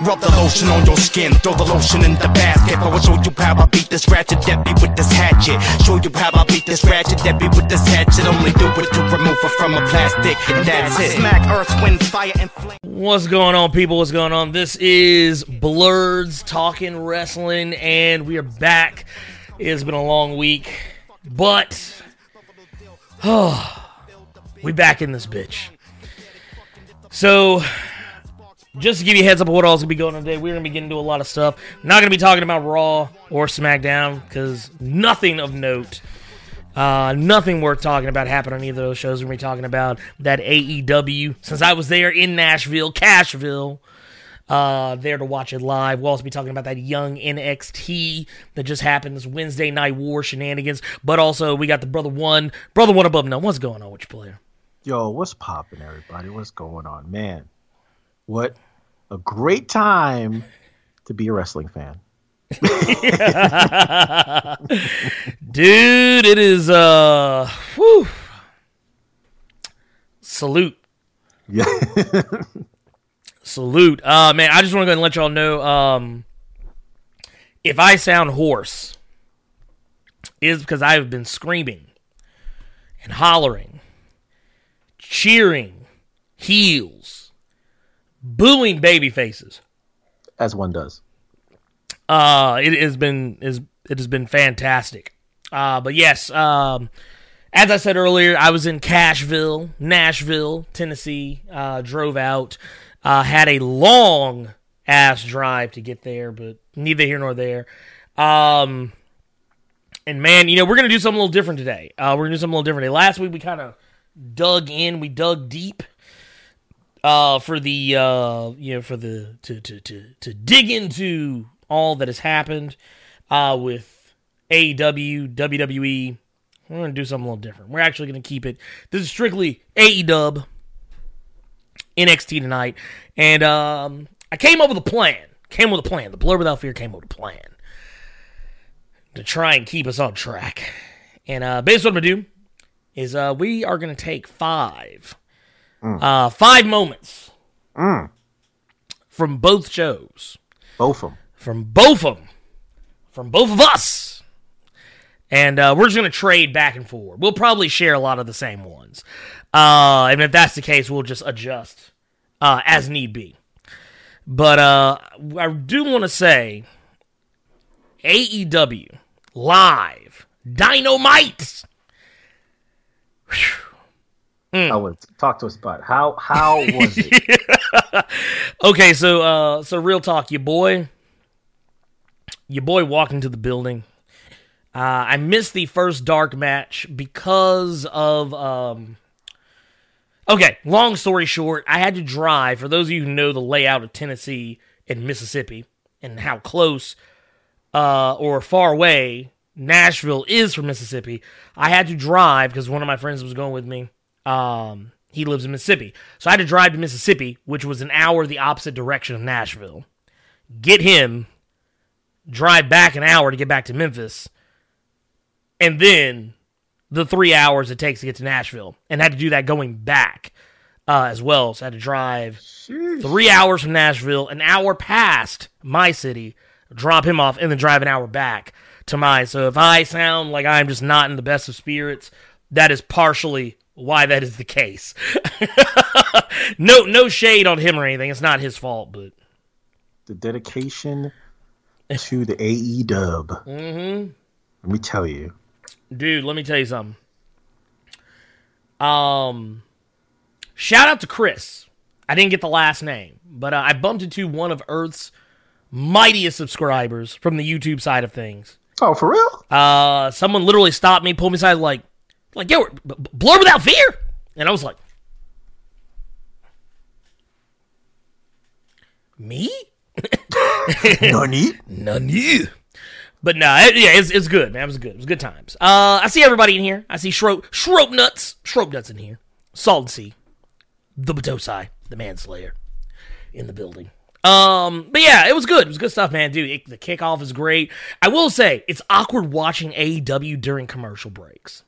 Rub the lotion on your skin, throw the lotion in the basket. I will show you how I beat this ratchet Debbie with this hatchet. Show you how I beat this ratchet Debbie with this hatchet. Only do it to remove her from a plastic, and that's it. Smack earth, wind, fire, and flame. What's going on, people? What's going on? This is Blurs Talking Wrestling, and we are back. It's been a long week, but oh, we back in this bitch. So, just to give you a heads up of what all's gonna be going on today, we're gonna be getting into a lot of stuff. We're not gonna be talking about Raw or SmackDown because nothing of note, uh, nothing worth talking about happened on either of those shows. We're gonna be talking about that AEW since I was there in Nashville, Cashville, uh, there to watch it live. We'll also be talking about that young NXT that just happened this Wednesday night war shenanigans. But also we got the brother one, brother one above. Now, what's going on with your player? Yo, what's popping, everybody? What's going on, man? What a great time to be a wrestling fan. Dude, it is uh whew. Salute. Yeah, Salute. Uh man, I just want to go ahead and let y'all know um if I sound hoarse is because I have been screaming and hollering, cheering, heels, booing baby faces. as one does. Uh, it has been is it has been fantastic. Uh, but yes, um, as I said earlier, I was in Cashville, Nashville, Tennessee. Uh, drove out, uh, had a long ass drive to get there, but neither here nor there. Um, and man, you know we're gonna do something a little different today. Uh, we're gonna do something a little different today. Last week we kind of dug in, we dug deep uh, for the uh, you know for the to to to to dig into all that has happened uh, with AEW, WWE. We're gonna do something a little different. We're actually gonna keep it. This is strictly AEW NXT tonight, and um, I came up with a plan. Came with a plan. The Blur Without Fear came up with a plan to try and keep us on track. And uh, basically, what I'm gonna do is uh, we are gonna take five uh, five moments from both shows, Both of them. from both of them, from both of us, and uh, we're just gonna trade back and forth. We'll probably share a lot of the same ones, uh, and if that's the case, we'll just adjust uh, as need be. But uh, I do want to say, AEW live dynamite. I would talk to us about it. how how was it? Okay, so uh so real talk, your boy your boy walked into the building. Uh I missed the first dark match because of um Okay, long story short, I had to drive for those of you who know the layout of Tennessee and Mississippi and how close uh or far away Nashville is from Mississippi. I had to drive because one of my friends was going with me. Um, he lives in Mississippi. So I had to drive to Mississippi, which was an hour the opposite direction of Nashville. Get him, drive back an hour to get back to Memphis, and then the three hours it takes to get to Nashville. And had to do that going back uh, as well. So I had to drive three hours from Nashville, an hour past my city, drop him off, and then drive an hour back to mine. So if I sound like I'm just not in the best of spirits, that is partially why that is the case. no, no shade on him or anything. It's not his fault, but The dedication to the AE dub. mm-hmm. Let me tell you. dude, let me tell you something. Um, shout out to Chris. I didn't get the last name, but uh, I bumped into one of Earth's mightiest subscribers from the YouTube side of things. Oh, for real? Uh, someone literally stopped me, pulled me aside, like, like, yo, Blur Without Fear, and I was like, me? Nani? Nani? But no, it, yeah, it's, it's good, man. It was good. It was good times. Uh, I see everybody in here. I see Shrope, Shrope Nuts, Shrope Nuts in here. Salt and Sea, the Batosai, the Manslayer, in the building. Um, but yeah, it was good. It was good stuff, man. Dude, it, the kickoff is great. I will say it's awkward watching AEW during commercial breaks.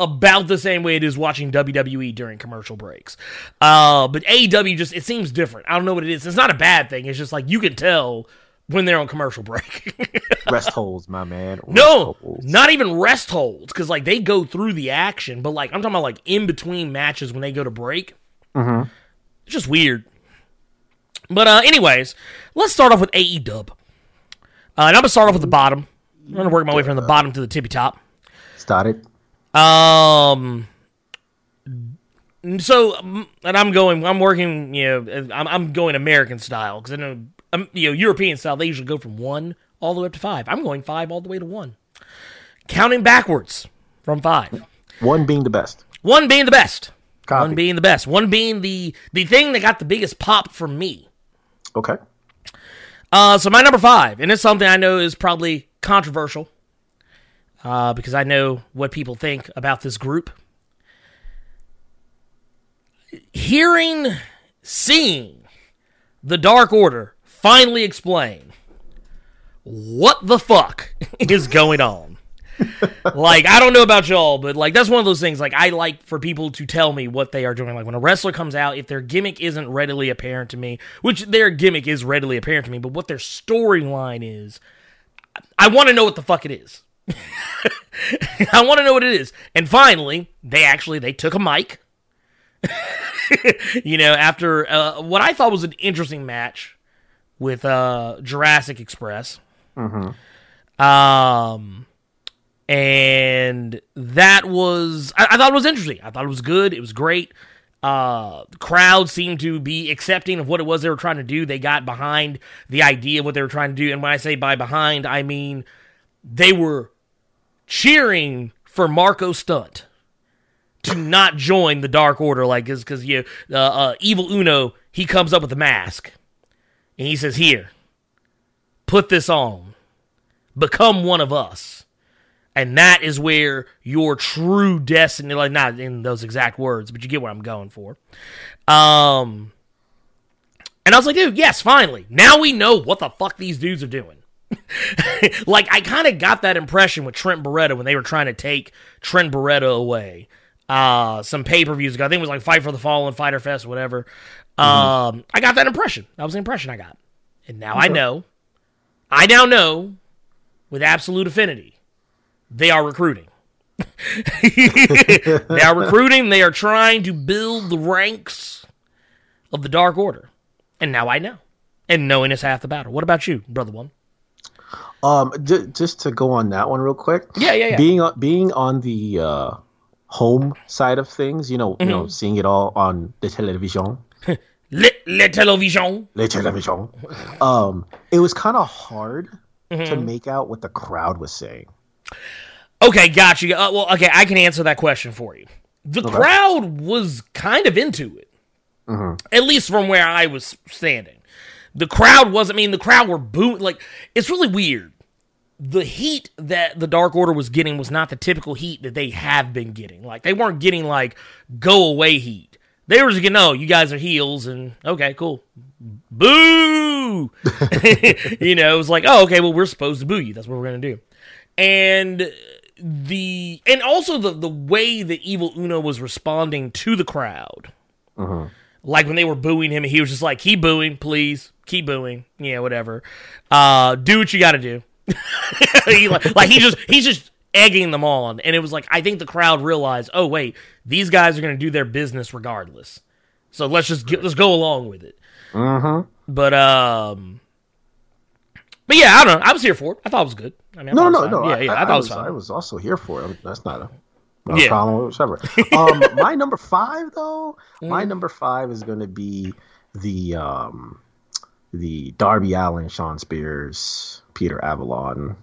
About the same way it is watching WWE during commercial breaks. Uh, but AEW just it seems different. I don't know what it is. It's not a bad thing. It's just like you can tell when they're on commercial break. Rest holds, my man. Rest no, holds. not even rest holds because like they go through the action, but like I'm talking about like in between matches when they go to break. Mhm. It's just weird. But uh, anyways, let's start off with AEW. Uh, and I'm gonna start off with the bottom. I'm gonna work my way from the bottom to the tippy top. Started. Um. So, um, and I'm going. I'm working. You know, I'm, I'm going American style because I know, um, you know, European style. They usually go from one all the way up to five. I'm going five all the way to one, counting backwards from five. One being the best. One being the best. Copy. One being the best. One being the the thing that got the biggest pop from me. Okay. Uh, so my number five, and it's something I know is probably controversial, uh, because I know what people think about this group. Hearing, seeing the Dark Order finally explain what the fuck is going on. like I don't know about y'all, but like that's one of those things. Like I like for people to tell me what they are doing. Like when a wrestler comes out, if their gimmick isn't readily apparent to me, which their gimmick is readily apparent to me, but what their storyline is, I want to know what the fuck it is. I want to know what it is. And finally, they actually they took a mic. you know, after uh, what I thought was an interesting match with uh, Jurassic Express. Um, and that was I, I thought it was interesting. I thought it was good. It was great. Uh, the crowd seemed to be accepting of what it was they were trying to do. They got behind the idea of what they were trying to do. And when I say by behind, I mean they were cheering for Marko Stunt to not join the Dark Order, like is because you uh, uh, Evil Uno he comes up with a mask and he says, "Here, put this on, become one of us." And that is where your true destiny, like not in those exact words, but you get what I'm going for. Um, and I was like, dude, yes, finally. Now we know what the fuck these dudes are doing. like, I kind of got that impression with Trent Beretta when they were trying to take Trent Beretta away. Uh, some pay per views ago. I think it was like Fight for the Fallen, Fyter Fest, whatever. Um, I got that impression. That was the impression I got. And now I know. I now know with absolute affinity they are recruiting. they are recruiting. They are trying to build the ranks of the Dark Order. And now I know. And knowing is half the battle. What about you, brother one? Um, j- just to go on that one real quick. Yeah, yeah, yeah. Being on being on the uh, home side of things, you know, you Mm-hmm. know, seeing it all on the television, Le, le television. le television. Um, it was kind of hard to Mm-hmm. make out what the crowd was saying. Okay, got you. Uh, well, okay, I can answer that question for you. The crowd was kind of into it, at least from where I was standing. The crowd was. I mean, the crowd were booing. Like, it's really weird. The heat that the Dark Order was getting was not the typical heat that they have been getting. Like, they weren't getting like go away heat. They were just getting, oh, you guys are heels, and okay, cool. Boo! you know, it was like, oh, okay, well, we're supposed to boo you. That's what we're gonna do. And the and also the the way that Evil Uno was responding to the crowd, like when they were booing him, he was just like, "Keep booing, please, keep booing, yeah, whatever. Uh, do what you got to do." he, like, like he just he's just egging them on, and it was like I think the crowd realized, oh wait, these guys are going to do their business regardless, so let's just get, let's go along with it. Mm-hmm. But um, but yeah, I don't know. I was here for it. I thought it was good. I mean, I No, no, no. Yeah, yeah, I, thought it was fine. I was also here for it. That's not a, not Yeah. problem whatsoever. um, my number five, though, Mm. my number five is going to be the um, the Darby Allin, Shawn Spears, Peter Avalon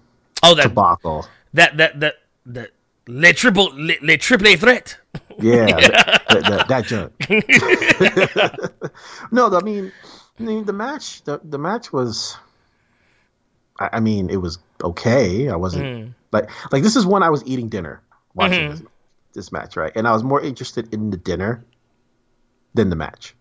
oh, that debacle. that that that that le triple le, le triple threat. Yeah, that, that, that junk. no, I mean, I mean, the match, the, the match was. I, I mean, it was okay. I wasn't Mm. like like this is when I was eating dinner watching Mm-hmm. this, this match, right? And I was more interested in the dinner than the match.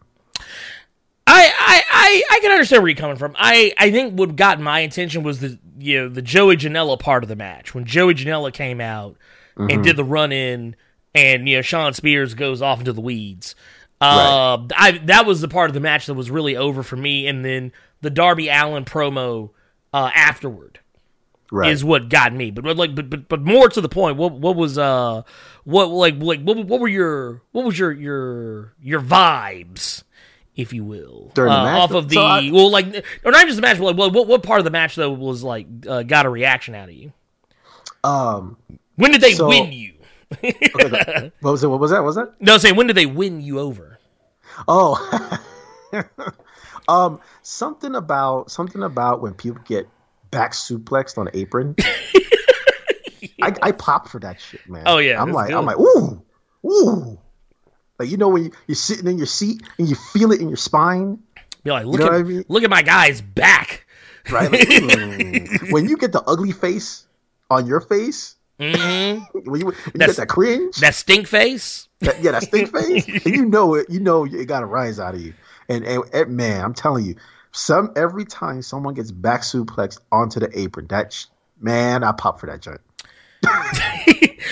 I, I, can understand where you're coming from. I, I think what got my attention was the you know the Joey Janela part of the match when Joey Janela came out and did the run in and you know Shawn Spears goes off into the weeds. Uh, I that was the part of the match that was really over for me, and then the Darby Allin promo uh, afterward Right. is what got me. But but, like but, but but more to the point, what what was uh what like like what what were your what was your your your vibes, if you will, During the uh, match? off of the So I- well like or not just the match, but like what what, what part of the match though was like uh, got a reaction out of you? um. When did they So- win you? okay, what was it? What was that? Was that? No, saying when did they win you over? Oh, um, something about something about when people get back suplexed on an apron. I, I pop for that shit, man. Oh, yeah, I'm like, good. I'm like, ooh, ooh. Like you know when you, you're sitting in your seat and you feel it in your spine, Be like, look know at I mean? look at my guy's back. right? Like, mm. when you get the ugly face on your face, hmm when you, when you That's- get that cringe, That stink face. that, yeah, that stink face, and you know it. You know it got to rise out of you. And, and, and man, I'm telling you, some every time someone gets back suplexed onto the apron, that sh- man, I pop for that joint.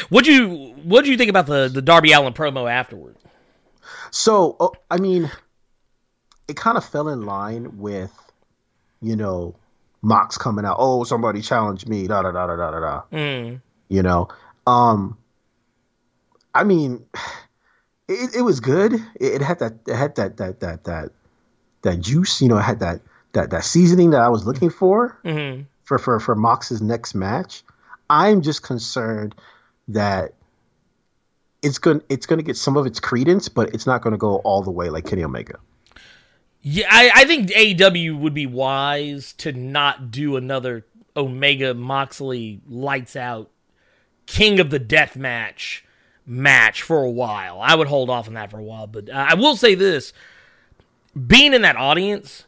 What'd you what'd you think about the the Darby Allin promo afterward? So, uh, I mean, it kind of fell in line with, you know, Mox coming out. Oh, somebody challenged me. Da da da da da da da. Mm. You know, um, I mean, it, it was good. It, it had that, it had that that that that that juice. You know, it had that that that seasoning that I was looking for hmm for for for Mox's next match. I'm just concerned that it's going it's going to get some of its credence, but it's not going to go all the way like Kenny Omega. Yeah, I, I think AEW would be wise to not do another Omega Moxley lights out King of the Death match match for a while. I would hold off on that for a while, but I will say this: being in that audience,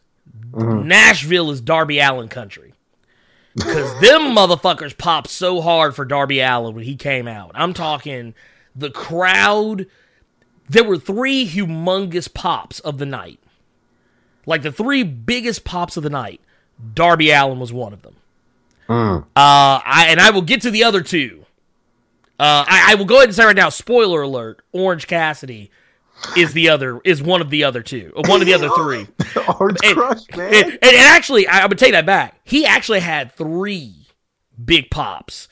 mm-hmm. Nashville is Darby Allin country. Because them motherfuckers popped so hard for Darby Allin when he came out. I'm talking the crowd. There were three humongous pops of the night. Like the three biggest pops of the night. Darby Allin was one of them. Uh, I and I will get to the other two. Uh, I, I will go ahead and say right now. Spoiler alert: Orange Cassidy is the other is one of the other two, one of the other three. Orange And- Crush, man. And, and, and actually, I, I would take that back. He actually had three big pops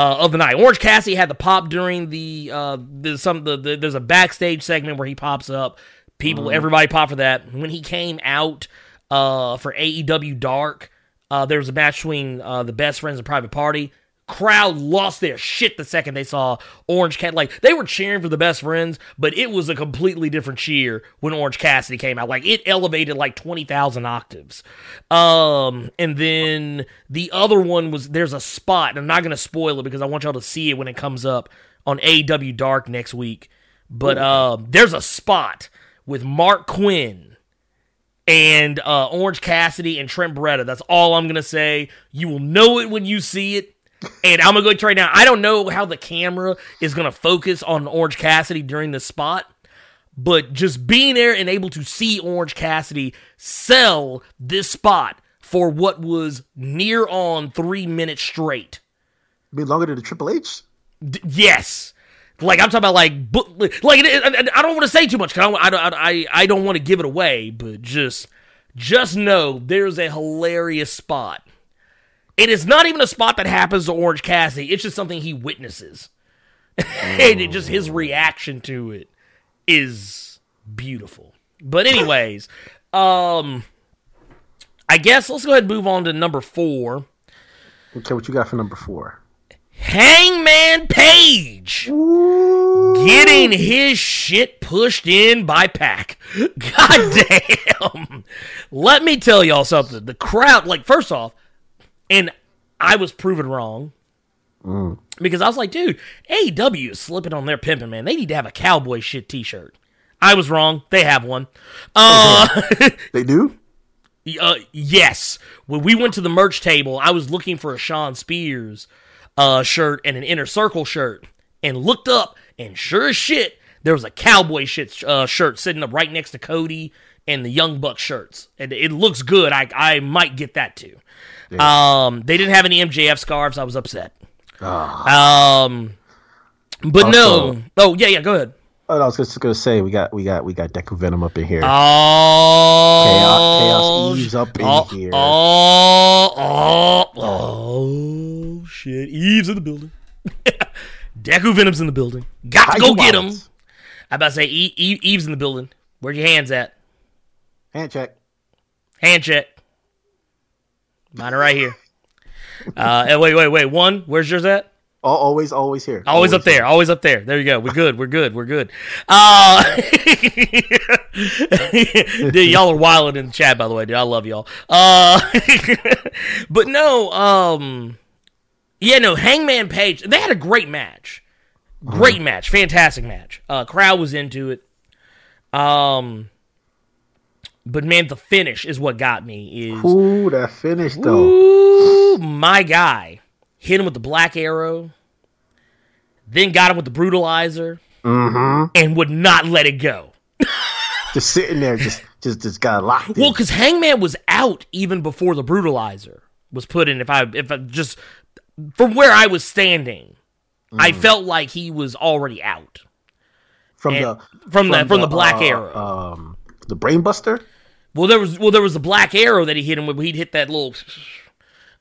uh, of the night. Orange Cassidy had the pop during the uh, there's some the, the there's a backstage segment where he pops up. People, everybody pop for that. When he came out uh, for AEW Dark, uh, there was a match between uh, the Best Friends and Private Party. Crowd lost their shit the second they saw Orange Cat. Like they were cheering for the Best Friends, but it was a completely different cheer when Orange Cassidy came out. Like it elevated like twenty thousand octaves. Um, and then the other one was there's a spot. And I'm not gonna spoil it because I want y'all to see it when it comes up on AW Dark next week. But um, there's a spot with Marq Quen and uh, Orange Cassidy and Trent Beretta. That's all I'm gonna say. You will know it when you see it. And I'm gonna go right now. I don't know how the camera is gonna focus on Orange Cassidy during this spot, but just being there and able to see Orange Cassidy sell this spot for what was near on three minutes straight. Be longer than the Triple H. D- yes. Like I'm talking about, like, bu- like I don't want to say too much because I, don't- I, I, I don't want to give it away, but just, just know there's a hilarious spot. It is not even a spot that happens to Orange Cassidy. It's just something he witnesses, and it just his reaction to it is beautiful. But anyways, um, I guess let's go ahead and move on to number four. Okay, what you got for number four? Hangman Page. getting his shit pushed in by Pac. God damn. Let me tell y'all something. The crowd, like, first off, and I was proven wrong. Because I was like, dude, AEW is slipping on their pimping, man. They need to have a cowboy shit t shirt. I was wrong. They have one. Uh, They do? uh, yes. When we went to the merch table, I was looking for a Shawn Spears uh, shirt and an Inner Circle shirt, and looked up, and sure as shit, there was a cowboy shit uh, shirt sitting up right next to Cody and the Young Buck shirts, and it looks good. I I might get that too. Um, they didn't have any MJF scarves. I was upset. Um, But Also- no. Oh yeah, yeah. Go ahead. Oh, I was just gonna say we got we got we got Deku Venom up in here. Oh, Chaos, Chaos Eve's up in oh, here. Oh, oh, oh, shit! Eve's in the building. Deku Venom's in the building. Got to How go get him. I about to say e- e- Eve's in the building. Where's your hands at? Hand check. Hand check. Mine are right here. Uh, and wait, wait, wait. One. Where's yours at? Al- always, always here. Always up there. Always up there. There you go. We're good. We're good. We're good. Uh, dude, y'all are wilding in the chat, by the way, dude. I love y'all. Uh, but no, um, yeah, no, Hangman Page. They had a great match. Great match. Fantastic match. Uh, crowd was into it. Um, but man, the finish is what got me. Is Ooh, that finish though. Ooh, my guy hit him with the black arrow, then got him with the brutalizer, Mm-hmm. and would not let it go. Just sitting there, just just just got locked in. Well, because Hangman was out even before the brutalizer was put in. If I if I just from where I was standing, I felt like he was already out from and- the from the from the black uh, arrow. Um, the Brainbuster. Well, there was well there was the black arrow that he hit him with. He'd hit that little.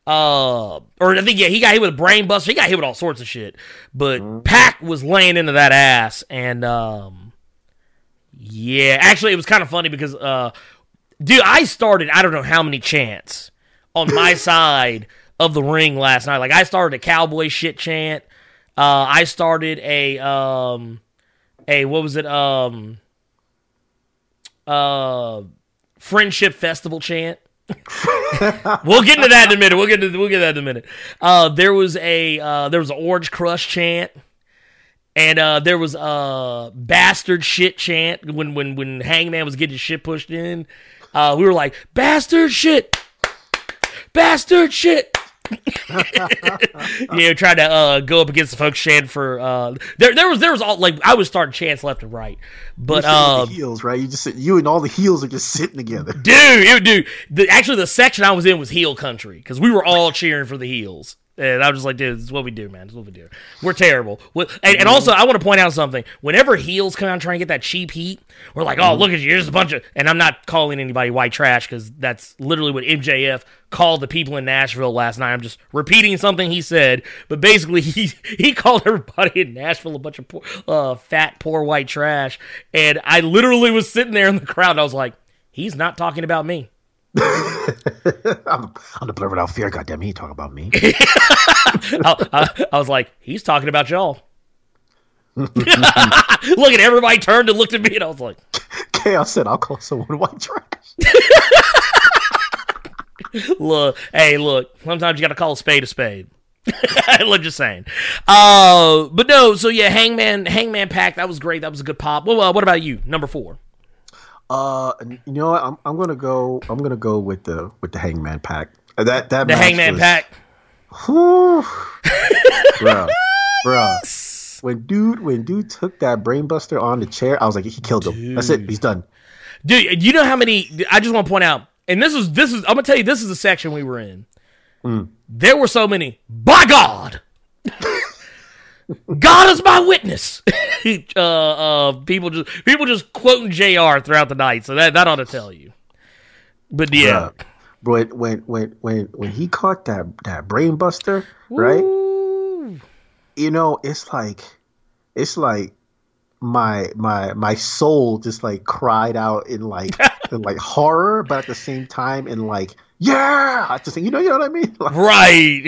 Uh, or I think yeah, he got hit with a brain buster. He got hit with all sorts of shit. But Pac was laying into that ass, and um, yeah, actually, it was kind of funny because uh, dude, I started I don't know how many chants on my side of the ring last night. Like I started a cowboy shit chant. Uh, I started a um, a what was it um, uh friendship festival chant. we'll get into that in a minute. We'll get into we'll get that in a minute. Uh, there was a uh, there was an orange crush chant, and uh, there was a bastard shit chant when when when Hangman was getting his shit pushed in. Uh, we were like bastard shit, bastard shit. you know, trying to uh, go up against the folks chanting for uh, there. There was there was all like I was starting chants left and right, but You're sitting with uh, the heels, right? You just sit, you and all the heels are just sitting together. dude, it, dude. The, actually, the section I was in was heel country because we were all cheering for the heels. And I was just like, dude, this is what we do, man. This is what we do. We're terrible. And, and also, I want to point out something. Whenever heels come out trying to get that cheap heat, we're like, oh, look at you. Here's a bunch of. And I'm not calling anybody white trash because that's literally what MJF called the people in Nashville last night. I'm just repeating something he said. But basically, he he called everybody in Nashville a bunch of poor, uh, fat, poor white trash. And I literally was sitting there in the crowd. And I was like, he's not talking about me. I'm, I'm the blur without fear. Goddamn, he talking about me. I, I, I was like, he's talking about y'all. Look at everybody turned and looked at me, and I was like, Chaos said, "I'll call someone white trash." look, hey, look, sometimes you got to call a spade a spade. Look, just saying. Uh, but no, so yeah, Hangman, Hangman Pac, that was great. That was a good pop. Well, uh, what about you? Number four. Uh, you know what? I'm I'm gonna go. I'm gonna go with the with the Hangman Pac. Uh, That that The Hangman was- Pac. Whew. bruh, bruh. When dude, when dude took that brainbuster on the chair, I was like, he killed him. That's it. He's done. Dude, you know how many? I just want to point out, and this is this is. I'm gonna tell you, this is the section we were in. There were so many. By God, God is my witness. uh, uh, people just people just quoting Jr. throughout the night, so that that ought to tell you. But yeah, Bruh. When when when when when he caught that that brainbuster, right? Ooh. You know, it's like it's like my my my soul just like cried out in like in like horror, but at the same time in like yeah, I just you know you know what I mean. Like, right.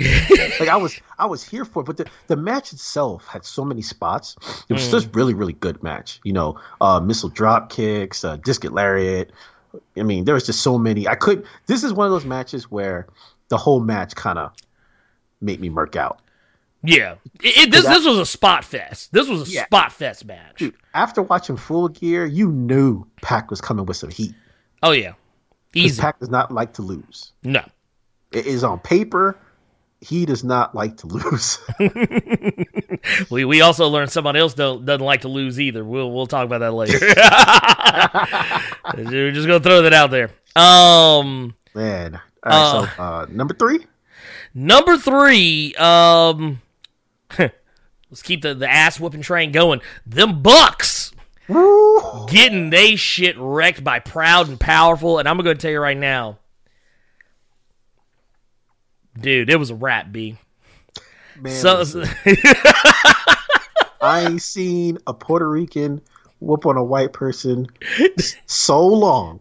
like I was I was here for it, but the, the match itself had so many spots. It was just really really good match. You know, uh, missile drop kicks, uh, discus lariat. I mean, there was just so many. I could. This is one of those matches where the whole match kind of made me murk out. yeah, it, it- this this was a spot fest. This was a Yeah. spot fest match. Dude, after watching Full Gear, you knew Pac was coming with some heat. Oh yeah, easy. Pac does not like to lose. No. It is on paper. He does not like to lose. We we also learned someone else don't doesn't like to lose either. We'll we'll talk about that later. We're just gonna throw that out there. Um, Man. All right, so uh, number three. number three. Um, Let's keep the, the ass whooping train going. Them Bucks Woo! getting they shit wrecked by proud and powerful. And I'm gonna tell you right now, dude, it was a wrap, B. Man, So, I ain't seen a Puerto Rican whoop on a white person so long.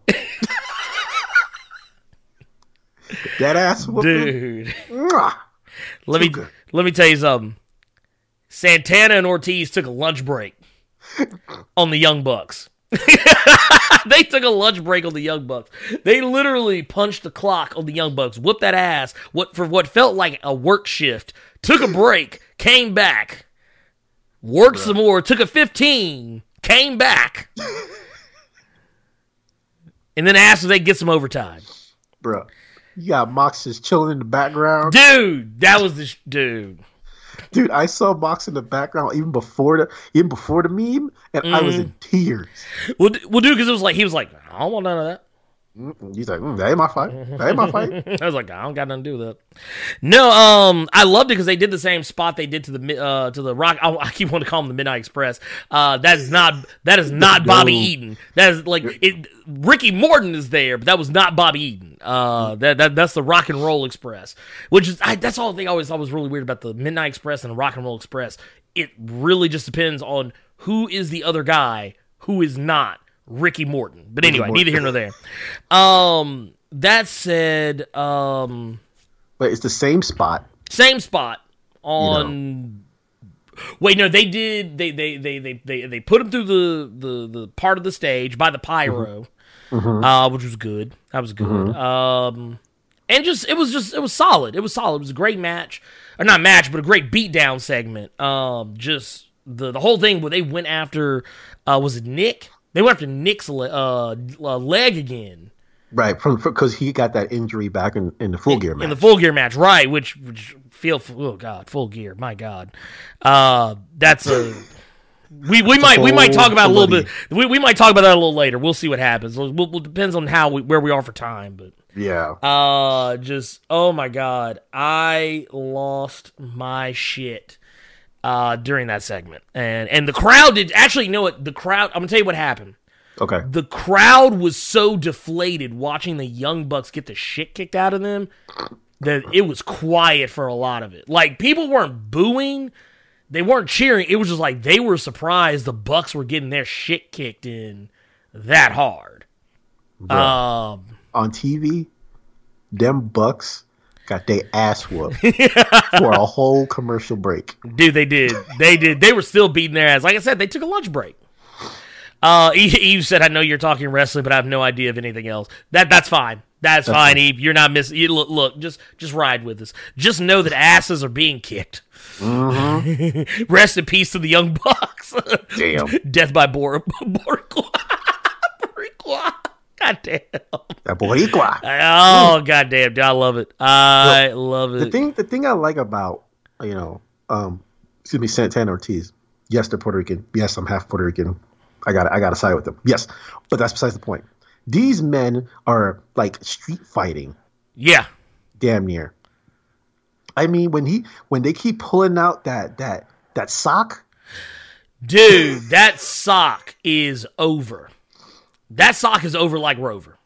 that ass whooping. dude, mwah. let me good. let me tell you something. Santana and Ortiz took a lunch break on the Young Bucks. they took a lunch break on the Young Bucks. They literally punched the clock on the Young Bucks, whooped that ass what for what felt like a work shift, took a break, came back, worked some more, took a 15, came back, and then asked if they get some overtime. Bro, you got Mox just chilling in the background. Dude, that was the sh- dude. Dude, I saw Mox in the background even before the even before the meme, and I was in mm. tears. Well, d- well, dude, because it was like he was like, I don't want none of that. Mm-mm. He's like, mm, that ain't my fight. That ain't my fight. I was like, I don't got nothing to do with that. No, um, I loved it because they did the same spot they did to the uh to the Rock. I, I keep wanting to call them the Midnight Express. Uh, that is not that is not Bobby Eaton. That is like it. Ricky Morton is there, but that was not Bobby Eaton. Uh, that, that that's the Rock and Roll Express, which is I, that's all the thing I always thought was really weird about the Midnight Express and the Rock and Roll Express. It really just depends on who is the other guy, who is not Ricky Morton. But anyway, Morton. neither here nor there. Um, that said, um, But it's the same spot. same spot on. Wait, no, they did. They they they they they, they put him through the, the the part of the stage by the pyro, uh, which was good. That was good. Um, and just it was just it was solid. It was solid. It was a great match, or not match, but a great beatdown segment. Um, just the the whole thing where they went after uh was it Nick? They went after Nick's le- uh, uh leg again. Right, from because he got that injury back in, in the full gear match. in the full gear match, right? Which, which feel oh god, full gear, my god, uh, that's a we we might we might talk about a little bit. We, we might talk about that a little later. We'll see what happens. We'll, we'll depends on how we, where we are for time, but yeah, uh, just oh my god, I lost my shit uh during that segment, and and the crowd did actually you know what? The crowd. I'm gonna tell you what happened. Okay. the crowd was so deflated watching the young bucks get the shit kicked out of them that it was quiet for a lot of it. Like people weren't booing. They weren't cheering. It was just like they were surprised the bucks were getting their shit kicked in that hard. Um On TV, them Bucks got their ass whooped for a whole commercial break. dude they did. They did. They were still beating their ass. Like i said they took a lunch break. Uh eve said i know you're talking wrestling but i have no idea of anything else. That that's fine. That's, fine, eve. You're not missing you look, look just just ride with us. Just know that asses are being kicked. Rest in peace to the young bucks. Damn, death by Bor Boricua. Boricua. god damn that Boricua. oh god damn i love it i love it. The thing, the thing I like about you know, um, excuse me, Santana Ortiz. Yes, they're Puerto Rican. Yes, I'm half Puerto Rican. I got, I got to side with them. Yes, but that's besides the point. These men are like street fighting, yeah damn near. I mean, when he, when they keep pulling out that that that sock, Dude, that sock is over. That sock is over like Rover.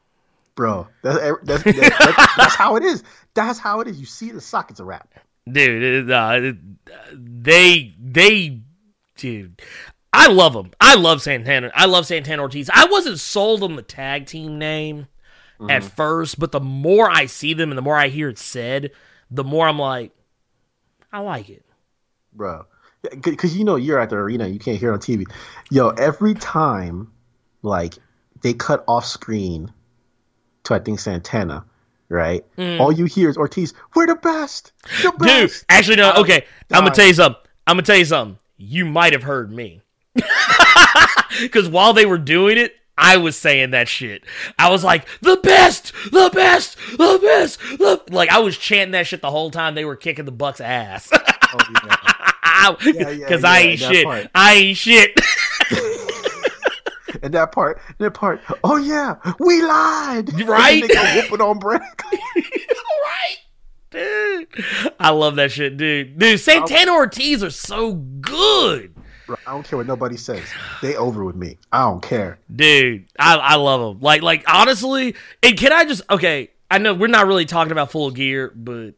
bro, that's that's, that's, that's, how it is. That's how it is. You see the sock, it's a wrap. Dude, uh, they they dude. I love them. I love Santana. I love Santana Ortiz. I wasn't sold on the tag team name at first, but the more I see them and the more I hear it said, the more I'm like, I like it. bro. Because you know you're at the arena, you can't hear it on TV. Yo, every time, like they cut off screen to I think Santana, right? Mm. All you hear is Ortiz. We're the best, the Dude, actually no, okay. I'm gonna tell you something. I'm gonna tell you something. You might have heard me. Cause while they were doing it, I was saying that shit. I was like, the best, the best, the best, the like I was chanting that shit the whole time they were kicking the Bucks ass. Oh, yeah. Cause yeah, I yeah, ain't shit. I ain't shit. and that part, that part. Oh yeah, we lied. And Right? they go whooping on Brett. right. dude. I love that shit, dude. Dude, Santana Ortiz are so good. Bro, I don't care what nobody says. They over with me. I don't care. Dude, I, I love them. Like, like honestly, and can I just okay? I know we're not really talking about full gear, but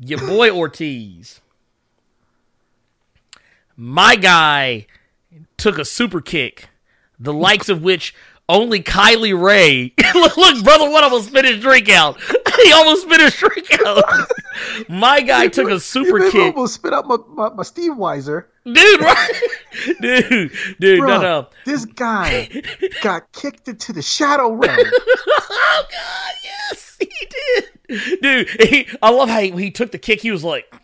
your boy Ortiz, my guy, took a super kick, the likes of which only Kylie Rae. look, look, brother, one almost spit his drink out. he almost spit his drink out. my guy took a super He kick, almost spit out my, my, my Steve Weiser. dude. Right, dude, dude, Bro, no, no. This guy got kicked into the shadow realm. Oh God, yes, he did, dude. He, I love how he, he took the kick. He was like,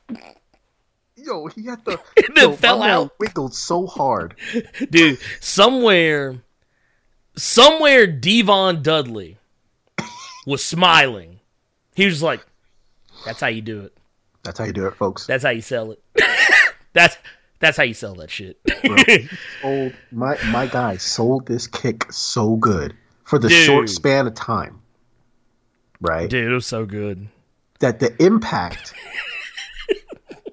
Yo, he had the then yo, fell out. Wiggled so hard. dude, somewhere, somewhere, D-Von Dudley was smiling. He was like, "That's how you do it. That's how you do it, folks. That's how you sell it. that's that's how you sell that shit." Sold, my my guy sold this kick so good for the Dude. short span of time. Right? dude, it was so good. That the impact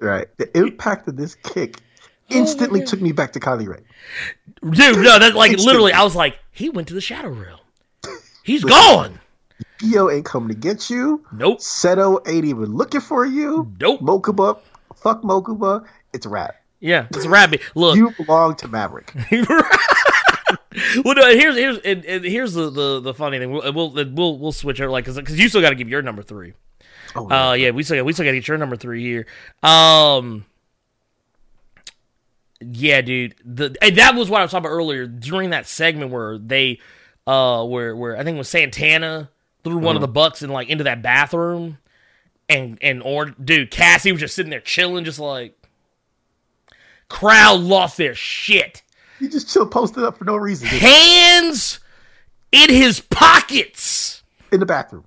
right. The impact of this kick oh instantly took me back to Kylie Rae. Dude, no, that's like literally. I was like, he went to the shadow realm. He's gone. Yo ain't coming to get you. Nope. Seto ain't even looking for you. Nope. Mokuba, fuck Mokuba. It's a wrap. Yeah, it's a rabbit. Look, You belong to Maverick. well, no, here's here's and, and here's the, the the funny thing. We'll we'll we'll, we'll switch it like because you still got to give your number three. Oh, Uh, yeah, we still got, we still got to get your number three here. Um, yeah, dude. The and that was what I was talking about earlier during that segment where they, uh, where where I think it was Santana threw one of the bucks in like into that bathroom, and and or dude Cassie was just sitting there chilling, just like crowd lost their shit. He just chill posted up for no reason Hands in his pockets. in the bathroom.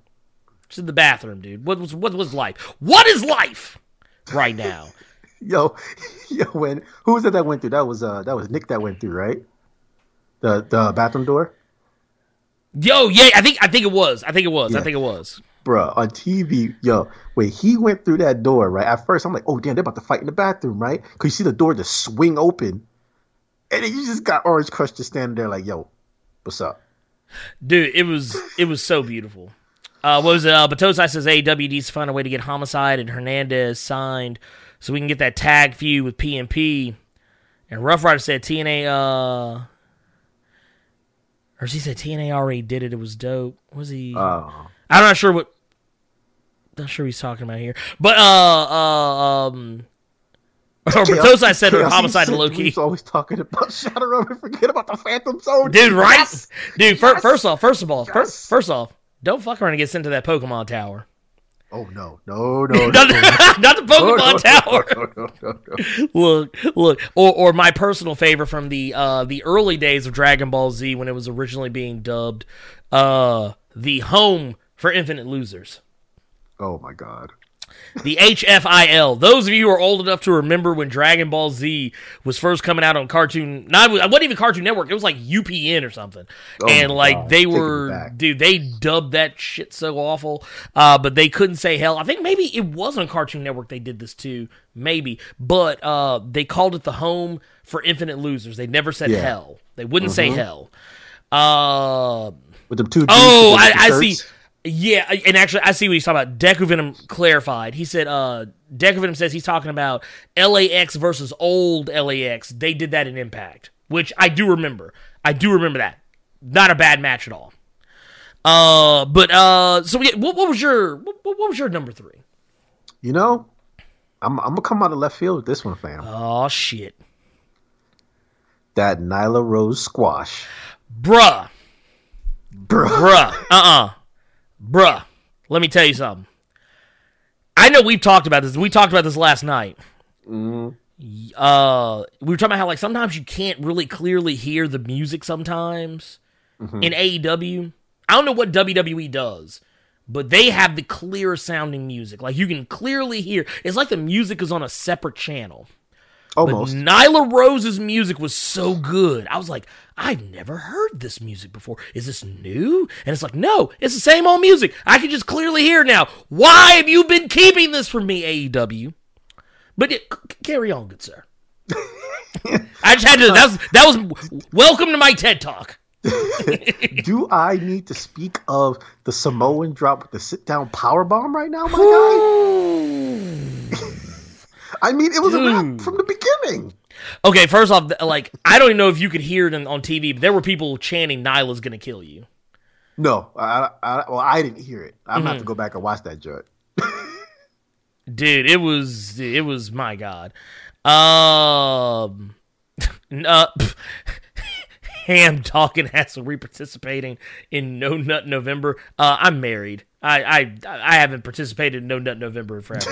Just in the bathroom, dude. What was what was life? What is life right now? Yo, yo, when who was it that went through? That was uh that was Nick that went through, right? The the bathroom door, Yo, yeah, I think I think it was. I think it was. I think it was. Bruh, On TV, yo, when he went through that door, right? At first, I'm like, oh damn, they're about to fight in the bathroom, right? Because you see the door just swing open, and then you just got Orange Crush just standing there like, yo, what's up? Dude, it was it was so beautiful. Uh, what was it? Uh, Batosai says AWD's find a way to get Homicide and Hernandez signed so we can get that tag feud with PMP. And Rough Rider said TNA, uh, or she said TNA already did it. It was dope. Was he? Oh, I'm not sure what. Not sure what he's talking about here, but uh, uh um, or Batosai said Chaos, Homicide and Loki. He's always talking about Shadow forget about the Phantom Zone, dude. Right, Yes! dude. fir- Yes! first off, first of all, Yes! first off, don't fuck around and get sent to that Pokemon Tower. Oh no, no, no, no, not, no, not the Pokemon no, Tower. No, no, no, no. Look, look, or or my personal favorite from the uh the early days of Dragon Ball Z when it was originally being dubbed, uh, the home for Infinite Losers. Oh my god. The HFIL. Those of you who are old enough to remember when Dragon Ball Z was first coming out on Cartoon, not it wasn't even Cartoon Network. It was like UPN or something. Oh and like God, they were, dude, they dubbed that shit so awful. Uh, but they couldn't say hell. I think maybe it was on Cartoon Network they did this too, maybe. But uh, they called it the home for Infinite Losers. They never said Yeah. hell. They wouldn't say Mhm. hell. Uh, With them two. Oh, the I, I see. Yeah, and actually, I see what he's talking about. Deku Venom clarified. He said, uh, Deku Venom says he's talking about LAX versus old LAX. They did that in Impact, which I do remember. I do remember that. Not a bad match at all. Uh, but uh, so yeah, what, what was your what, what was your number three? You know, I'm I'm gonna come out of left field with this one, fam. Oh shit, that Nyla Rose squash, bruh, bro. bruh, uh, uh bruh. Let me tell you something. I know we've talked about this. We talked about this last night. uh we were talking about how like sometimes you can't really clearly hear the music sometimes in AEW. I don't know what WWE does, but they have the clear sounding music. Like you can clearly hear. It's like the music is on a separate channel. Almost. But Nyla Rose's music was so good. I was like, I've never heard this music before. Is this new? And it's like, no, it's the same old music. I can just clearly hear now. Why have you been keeping this from me, AEW? But it, c- carry on, good sir. I just had to. That was that was welcome to my TED talk. Do I need to speak of the Samoan drop with the sit down power bomb right now, my guy? I mean, it was a wrap Dude. from the beginning. Okay, first off, like I don't even know if you could hear it on on TV, but there were people chanting "Nyla's gonna kill you." No, I, I, well, I didn't hear it. I'm gonna Mm-hmm. have to go back and watch that joint. dude it was it was my god um uh, ham talking has we participating in no nut november uh i'm married i i i haven't participated in no nut november forever.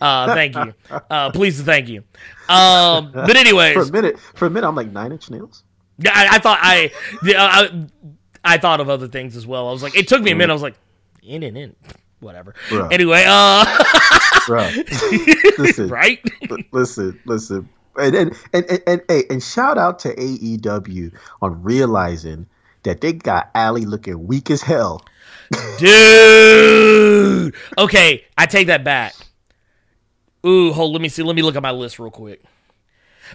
Uh thank you. Uh please and thank you. Um but anyways For a minute, for a minute, I'm like nine inch nails. yeah, I, I thought I, yeah, I I thought of other things as well. I was like it took me a minute. I was like in and in whatever. Bruh. anyway uh listen, right? Li- listen, listen, and and, and and and hey, and shout out to AEW on realizing that they got Allie looking weak as hell. Dude. Okay, I take that back. Ooh, hold. Let me see. Let me look at my list real quick.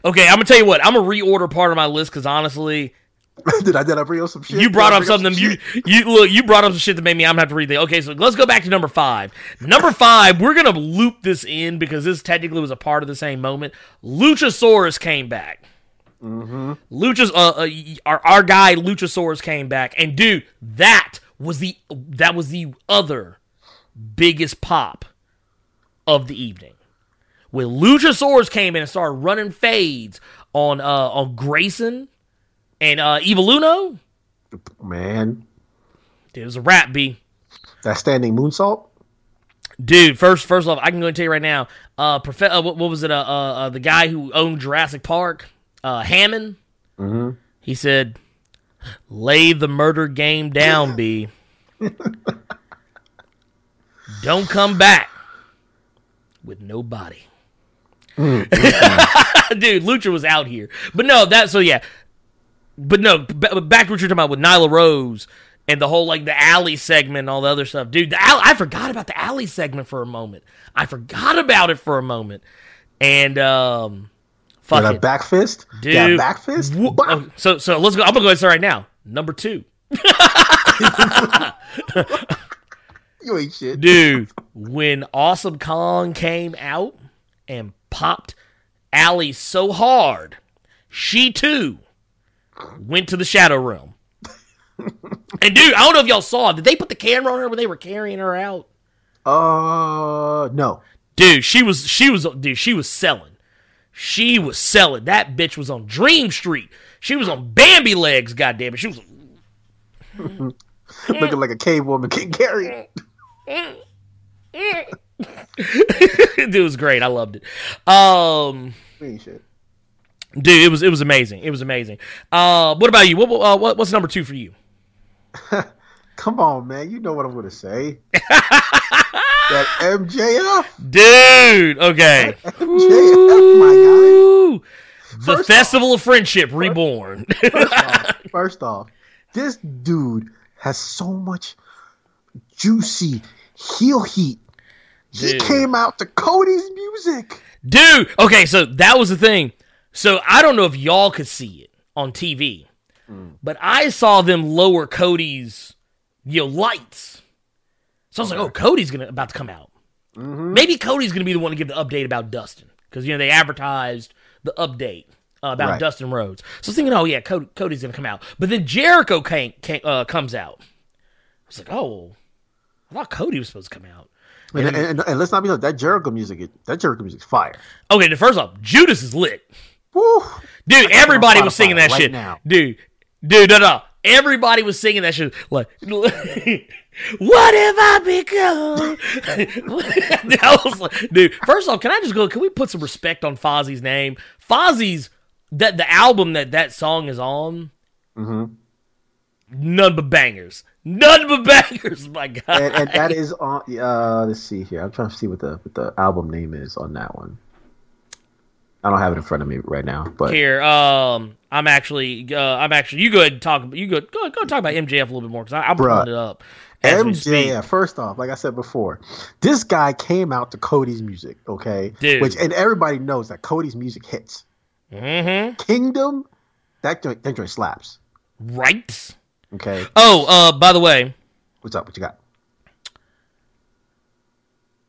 Okay, I'm gonna tell you what. I'm gonna reorder part of my list because honestly, did I did I bring up some shit? you brought Did I up something. You shit? you look. You brought up some shit that made me. I'm gonna have to read the. Okay, so let's go back to number five. Number five. We're gonna loop this in because this technically was a part of the same moment. Luchasaurus came back. Mm-hmm. Luchas, uh, uh, our our guy Luchasaurus came back, and dude, that was the that was the other biggest pop of the evening. When Luchasaurus came in and started running fades on uh on Grayson and uh Evil Uno, man, dude, it was a wrap B. that standing moonsault. Dude, first first off, I can go and tell you right now. Uh, prof- uh what, what was it? Uh, uh, uh, the guy who owned Jurassic Park, uh, Hammond. Mm-hmm. He said, "Lay the murder game down, B. Don't come back with no body." Dude, Lucha was out here, but no, that so yeah, but no, b- back to what you're talking about with Nyla Rose and the whole like the Allie segment and all the other stuff, dude. Allie, I forgot about the Allie segment for a moment. I forgot about it for a moment, and um, fuck That it. back fist, Dude. that back fist. Oh, so so let's go. I'm gonna go ahead and start right now. Number two, You ain't shit. dude. when Awesome Kong came out and popped Allie so hard, she too went to the Shadow Realm. and dude, I don't know if y'all saw. Did they put the camera on her when they were carrying her out? Uh, no. Dude, she was she was dude, she was selling. She was selling. That bitch was on Dream Street. She was on Bambi legs, goddamn it. She was Looking like a cave woman can carry. it was great. I loved it. Um shit. dude, it was it was amazing. It was amazing. Uh what about you? What, uh, what what's number 2 for you? Come on, man. You know what I'm gonna say. That MJF. Dude, okay. MJF, my Ooh, the First Festival of Friendship reborn. guy. First off, first off, this dude has so much juicy heel heat. He Dude. came out to Cody's music. Dude, okay, so that was the thing. So I don't know if y'all could see it on TV, mm. but I saw them lower Cody's you know lights. So I was like, oh, Cody's gonna about to come out. Maybe Cody's gonna be the one to give the update about Dustin because you know they advertised the update uh, about Right. Dustin Rhodes. So I was thinking, oh yeah, Cody, Cody's gonna come out. But then Jericho came, came uh, comes out. I was like, oh, I thought Cody was supposed to come out. And, and, and, and let's not be like that Jericho music. That Jericho music's fire. Okay, then first off, Judas is lit. Woo. Dude, everybody was singing that right shit. now. Dude, dude, no, no. Everybody was singing that shit. Like, what have I become? Dude, I was like, dude, first off, can I just go? Can we put some respect on Fozzy's name? Fozzy's that the album that that song is on. Mhm. None but bangers. None but bangers. My God. and, and that is on. Uh, let's see here. I'm trying to see what the what the album name is on that one. I don't have it in front of me right now, but Here, um, I'm actually, uh, I'm actually. You go ahead and talk. You go, go, go talk about MJF a little bit more because I'm pulling it up. As we speak. MJF, first off, like I said before, this guy came out to Cody's music, okay? Dude. Which and everybody knows that Cody's music hits. Mm-hmm. Kingdom, that joint, that joint slaps. Right. Okay, Oh, uh, by the way, what's up? What you got?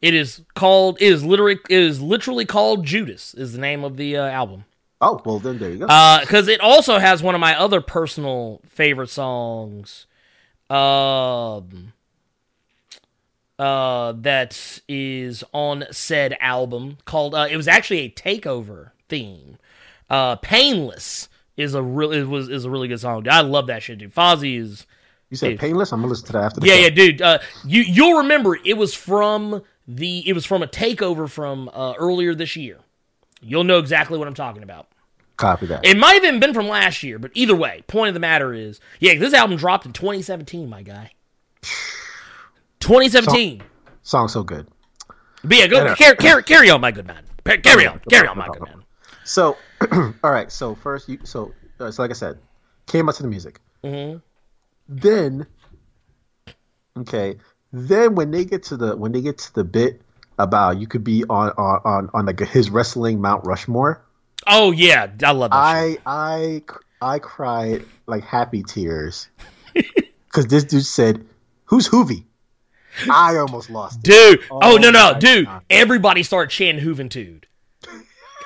it is called. It is literally. It is literally called Judas. Is the name of the uh, album. Oh, well then there you go. because it also has one of my other personal favorite songs um uh that is on said album called uh it was actually a takeover theme uh painless is a real it was is a really good song i love that shit dude fozzy is you said dude. painless. I'm gonna listen to that after the yeah show. yeah dude uh you you'll remember it was from the it was from a takeover from uh earlier this year you'll know exactly what i'm talking about Copy that. it might have even been from last year, but either way, point of the matter is, yeah, this album dropped in 2017, my guy. 2017. Song so good. but yeah, go Yeah. carry, carry, carry on, my good man. Carry on, carry on, my good man. So, all right. So first, you so uh, so like I said, came out to the music. Mhm. Then, okay. Then when they get to the when they get to the bit about you could be on on on, on like his wrestling Mount Rushmore, Oh yeah, I love that. I I I cried like happy tears because this dude said, "Who's Hoovy?" I almost lost it. Dude, oh, Oh no no, dude, God. everybody started chanting Juventud.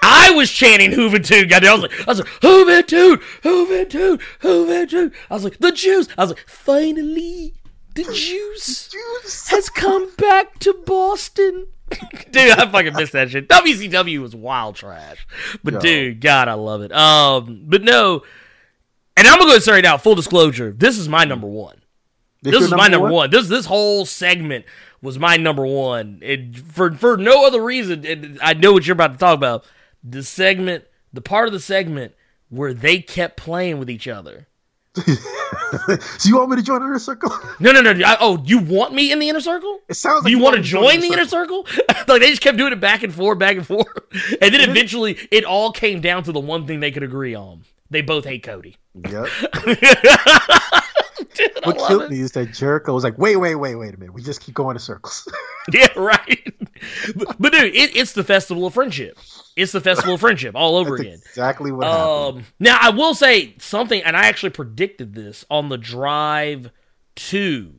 I was chanting goddamn. I was like, I was like, Juventud, Juventud, Juventud. I was like, the juice. I was like, finally, the juice. Juice. has come back to Boston. dude, I fucking missed that shit. WCW was wild trash. But Yo. dude, God, I love it. Um, but no, and I'm gonna go sorry now. Full disclosure, this is my number one. This your is my number one. This this whole segment was my number one. It, for for no other reason, and I know what you're about to talk about. The segment, the part of the segment where they kept playing with each other. so you want me to join the inner circle? No, no, no. I, oh, you want me in the inner circle? It sounds like Do you want to me join the inner circle? like they just kept doing it back and forth, back and forth, and then eventually it all came down to the one thing they could agree on: they both hate Cody. Yep. Dude, What killed it. me is that Jericho was like, "Wait, wait, wait, wait a minute. We just keep going in circles." Yeah, right. but, but dude, it, it's the festival of friendship. It's the festival of friendship all over That's again. exactly what happened. Um, now I will say something, and I actually predicted this on the drive to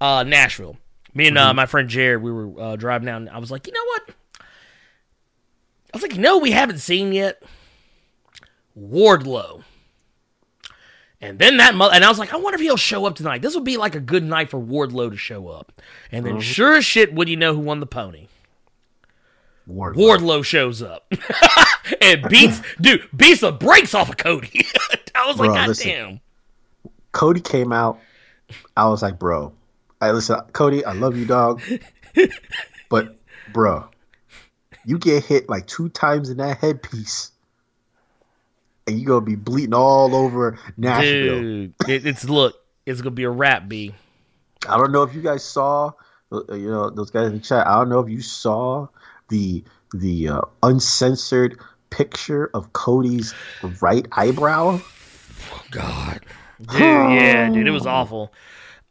uh, Nashville. Me and uh, Mm-hmm. my friend Jared, we were uh, driving down. I was like, you know what? I was like, you know, we haven't seen yet Wardlow. And then that, mo- and I was like, I wonder if he'll show up tonight. This would be like a good night for Wardlow to show up. And then, mm-hmm. sure as shit, would you know who won the pony? Wardlow. Wardlow shows up and beats, dude, beats the brakes off of Cody. I was like, Bro, God listen. damn. Cody came out. I was like, "Bro, I listen, Cody. I love you, dog, but bro, you get hit like two times in that headpiece, and you gonna be bleeding all over Nashville." Dude, it, it's look, it's gonna be a wrap, B. I don't know if you guys saw, uh, you know, those guys in the chat. I don't know if you saw the the uh, uncensored picture of Cody's right eyebrow. God, dude, yeah, dude, it was awful.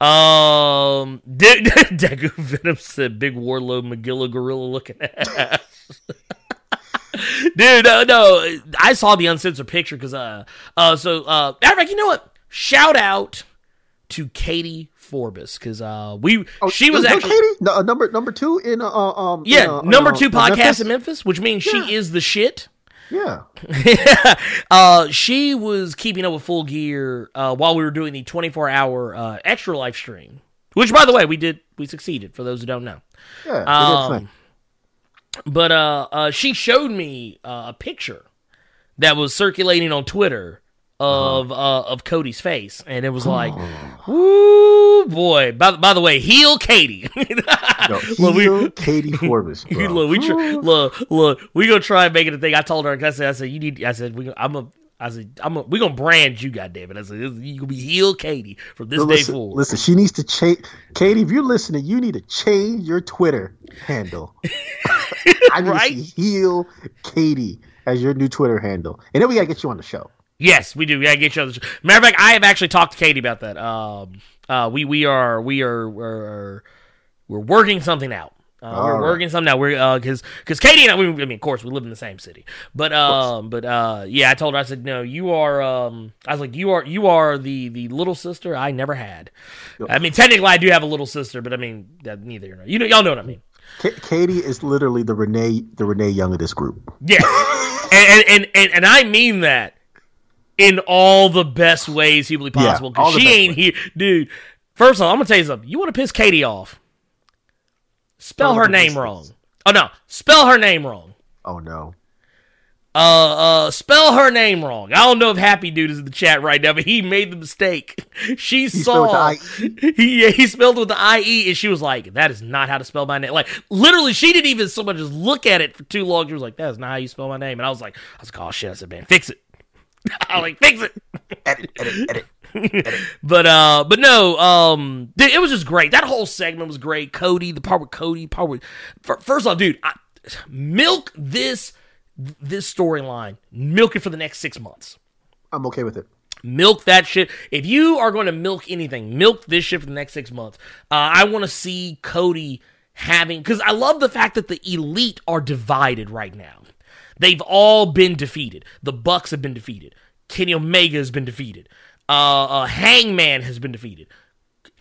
Um, dude, Deku Venom said, "Big Wardlow Magilla gorilla looking ass." dude, no, no, I saw the uncensored picture because uh, uh, so uh, matter fact, you know what? Shout out to Katie Forbes because uh, we she was Oh, actually. Katie, no, uh, number number two in uh, um Yeah, in, uh, number uh, two uh, podcast Memphis? in Memphis, which means Yeah. she is the shit. Yeah, uh, she was keeping up with Full Gear uh, while we were doing the 24 hour uh, extra live stream, which, by the way, we did we succeeded. For those who don't know, yeah. Um. But uh, uh, she showed me uh, a picture that was circulating on Twitter of uh, of Cody's face, and it was like, "Ooh boy!" By, by the way, heel Katie. Yo, Look, we- Katie Forbes, look, we try, look, look, we gonna try and make it a thing. I told her, I said, I said, you need. I said, we, I'm a. I said, I'm a, we gonna brand you, goddamn it. I said, you gonna be heel Katie from this No, day listen, forward. listen, she needs to change. Katie, if you're listening, you need to change your Twitter handle. I need Right? to see heel Katie as your new Twitter handle, and then we gotta get you on the show. Yes, we do. Yeah, get you on the show. Matter of fact, I have actually talked to Katie about that. Um, uh, we we are we are we're, we're working something out. Uh, we're right. working something out. We're uh, because because Katie and I, we, I mean, of course, we live in the same city. But um, but uh, yeah, I told her I said no. You are um, I was like you are you are the the little sister I never had. I mean, technically, I do have a little sister, but I mean, that neither you know. You know, y'all know what I mean. K- Katie is literally the Renee, the Renee Young of this group. Yeah, and, and and and I mean that in all the best ways humanly Yeah, possible. Because the she ain't here, dude. First of all, I'm gonna tell you something. You want to piss Katie off? Spell her name wrong. Oh no, spell her name wrong. Oh no, Uh, uh, spell her name wrong. I don't know if Happy Dude is in the chat right now, but he made the mistake. She spelled saw he yeah, he spelled with the I E, and she was like, "That is not how to spell my name." Like literally, she didn't even so much as look at it for too long. She was like, "That is not how you spell my name," and I was like, "I was like, oh shit!" I said, "Man, fix it." I was like, "Fix it." edit, edit, edit. But uh, but no, um, it was just great. That whole segment was great. Cody, the part with Cody, part with first off, dude, I, milk this this storyline, milk it for the next six months. I'm okay with it. Milk that shit. If you are going to milk anything, milk this shit for the next six months. Uh, I want to see Cody having because I love the fact that the elite are divided right now. They've all been defeated. The Bucks have been defeated. Kenny Omega has been defeated. Uh, uh, Hangman has been defeated.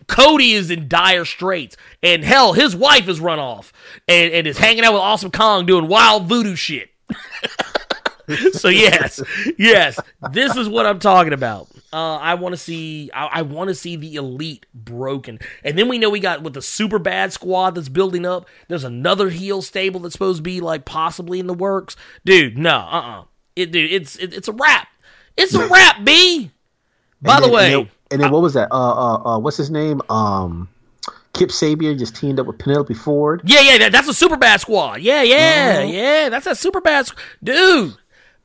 Cody is in dire straits, and hell, his wife has run off and, and is hanging out with Awesome Kong doing wild voodoo shit. so yes, yes, this is what I'm talking about. Uh, I want to see, I, I want to see the elite broken, and then we know we got with the super bad squad that's building up. There's another heel stable that's supposed to be like possibly in the works, dude. No, uh, uh it, dude, it's it, it's a wrap. It's a wrap, B. By And the then- way, and then, and then what was that? Uh, uh, uh, what's his name? Um, Kip Sabian just teamed up with Penelope Ford. Yeah, yeah, that, that's a super bad squad. Yeah, yeah, yeah, that's a super bad squ- dude.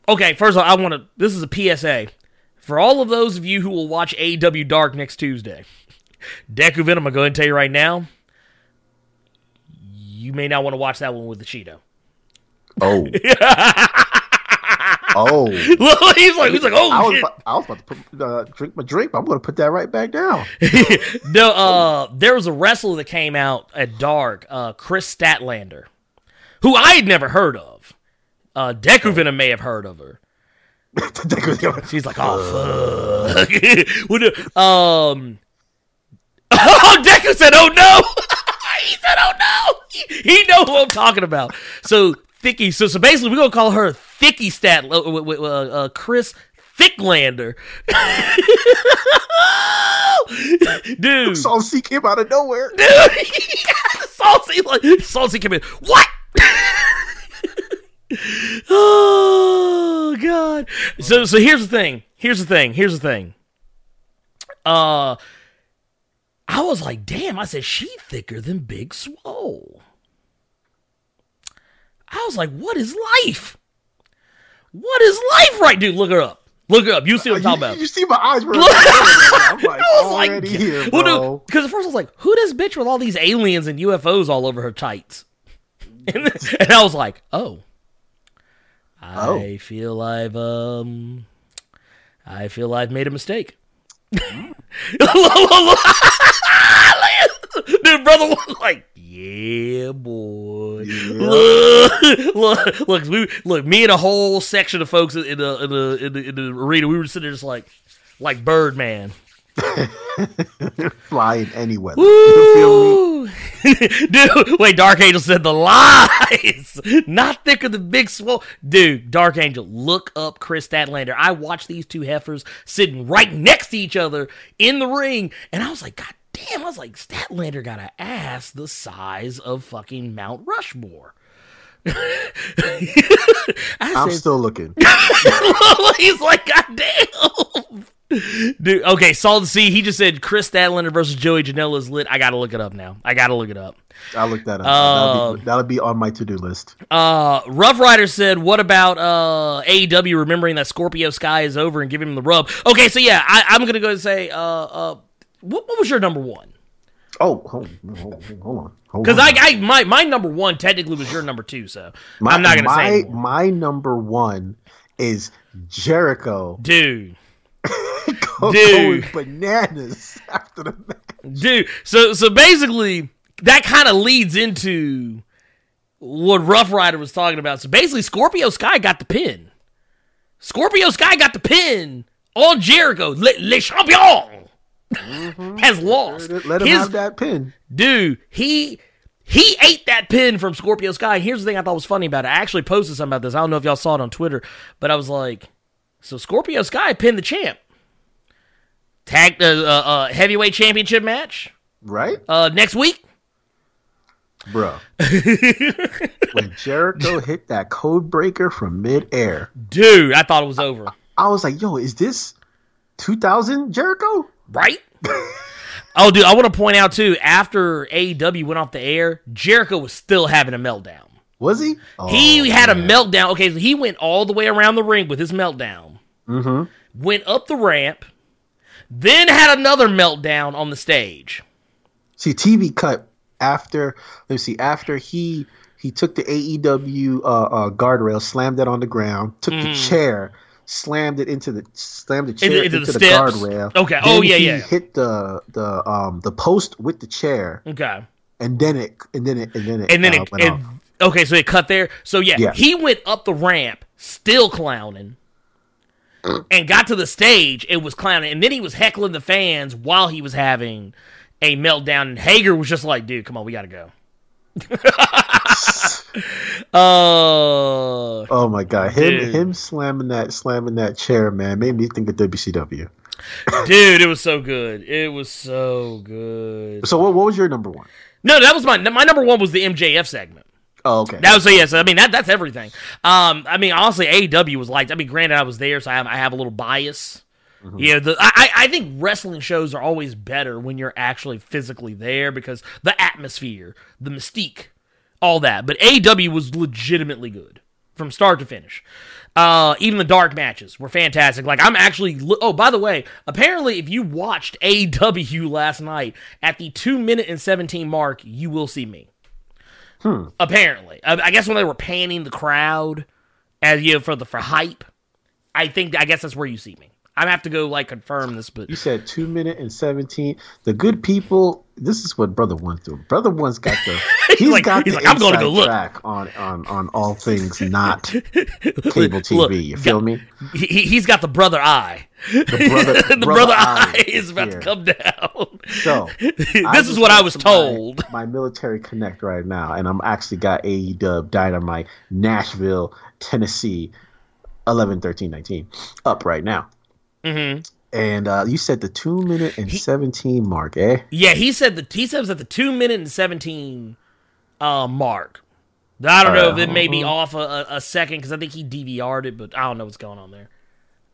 Okay, first of all, I want to. This is a PSA for all of those of you who will watch AEW Dark next Tuesday. Deku Venom, I'm going to go ahead and tell you right now. You may not want to watch that one with the Cheeto. Oh, oh. he's like, he's like, oh I was, shit. about, I was about to put, uh, drink my drink. But I'm going to put that right back down. no, uh, there was a wrestler that came out at Dark, uh, Kris Statlander, who I had never heard of. Uh, Deku Venom may have heard of her. She's like, oh fuck. Um, oh, Deku said, oh no. he said, oh no. He, he know who I'm talking about. So Thicky. So so basically, we're gonna call her Thicky Stat. Uh, uh, uh, Chris Thicklander. Dude. Saucy came out of nowhere. Dude. Saucy like Saucy came in. What? oh god. So so here's the thing. Here's the thing. Here's the thing. Uh I was like, damn, I said she thicker than Big Swole. I was like, what is life? What is life right dude? Look her up. Look her up. You see what I'm talking about. you see my eyes were. I'm like I was like, here, well, bro. no, because at first I was like, who this bitch with all these aliens and UFOs all over her tights? And, and I was like, oh, I Oh. feel I've um, I feel I've made a mistake. Hmm. Dude, brother was like, yeah, boy. Yeah. Look, look, look, we, look, me and a whole section of folks in the in the in the, in the arena, we were sitting there just like, like Birdman. Flying anywhere. You feel me? Woo! Dude, wait, Dark Angel said the lies. Not thicker the Big Swole. Dude, Dark Angel, look up Kris Statlander. I watched these two heifers sitting right next to each other in the ring, and I was like, God damn, I was like, Statlander got an ass the size of fucking Mount Rushmore. I'm said, still looking. he's like, God damn. Dude, okay, Salt and Sea, he just said Kris Statlander versus Joey Janela is lit. I gotta look it up now. I gotta look it up. I'll look that up. Um, that'll, be, that'll be on my to do list. Uh, Rough Rider said, "What about uh AEW remembering that Scorpio Sky is over and giving him the rub?" Okay, so yeah, I, I'm gonna go and say, uh, uh, what, what was your number one? Oh, hold, hold, hold on. Because. I, I my my number one technically was your number two, so My- I'm not gonna my, say anymore. my number one is Jericho dude. go- Dude. bananas after the match. Dude, so so basically that kind of leads into what Rough Rider was talking about. So basically, Scorpio Sky got the pin. Scorpio Sky got the pin on Jericho. Le, Le Champion has lost. Let, him His- have that pin. dude, he he ate that pin from Scorpio Sky. Here's the thing I thought was funny about it. I actually posted something about this. I don't know if y'all saw it on Twitter, but I was like, so Scorpio Sky pinned the champ. Tag uh, uh, uh, heavyweight championship match Right, uh, next week. bro. when Jericho hit that code breaker from midair, Dude, I thought it was over. I was like, "Yo, is this 2000 Jericho?" Right? oh, dude, I want to point out too, after AEW went off the air, Jericho was still having a meltdown. Was he? Oh, he had a meltdown. Okay, so he went all the way around the ring with his meltdown. Mm-hmm. Went up the ramp, then had another meltdown on the stage. See, TV cut after. Let's see. After he he took the AEW uh, uh, guardrail, slammed it on the ground, took the chair, slammed it into the slammed the chair. Into- into, into the the, guardrail. Okay. Then Oh, yeah, he yeah. Hit the the um the post with the chair, Okay. and then it and then it and then it And then uh, it, it okay, so it cut there. So yeah, Yeah. he went up the ramp, still clowning, and got to the stage. It was clowning, and then he was heckling the fans while he was having a meltdown. And Hager was just like, "Dude, come on, we gotta go." uh, Oh my god, him Dude. him slamming that slamming that chair, man, made me think of WCW. dude, it was so good. It was so good. So what, what was your number one? No, that was my my number one was the MJF segment. Oh, okay. That was so yes. I mean that that's everything. Um, I mean honestly, AEW was like. I mean, granted, I was there, so I have I have a little bias. You know, the I I I think wrestling shows are always better when you're actually physically there because the atmosphere, the mystique, all that. But AW was legitimately good from start to finish. Uh, even the dark matches were fantastic. Like I'm actually. Oh, by the way, apparently, if you watched AW last night at the two minute and seventeen mark, you will see me. Hmm. Apparently, I, I guess when they were panning the crowd as you know, for the for hype, I think I guess that's where you see me. I have to go like confirm this, but You said two minute and seventeen. The good people. This is what brother one's doing. Brother one's got the. He's like- got he's the like, "I'm gonna go look." track on on on all things not cable TV. Look, you feel got- me? he, he- he's got the brother eye. The brother, the brother, brother eye is about here. to come down. So this is what I was to my- told. My, military connect right now, and I'm actually got AEW Dynamite Nashville, Tennessee, 11, 13, 19 up right now. Hmm And uh, you said the two minute and seventeen mark, eh? Yeah, he said the he says at the two minute and seventeen uh, mark. I don't know if it may be off a, a, second because I think he DVR'd it, but I don't know what's going on there.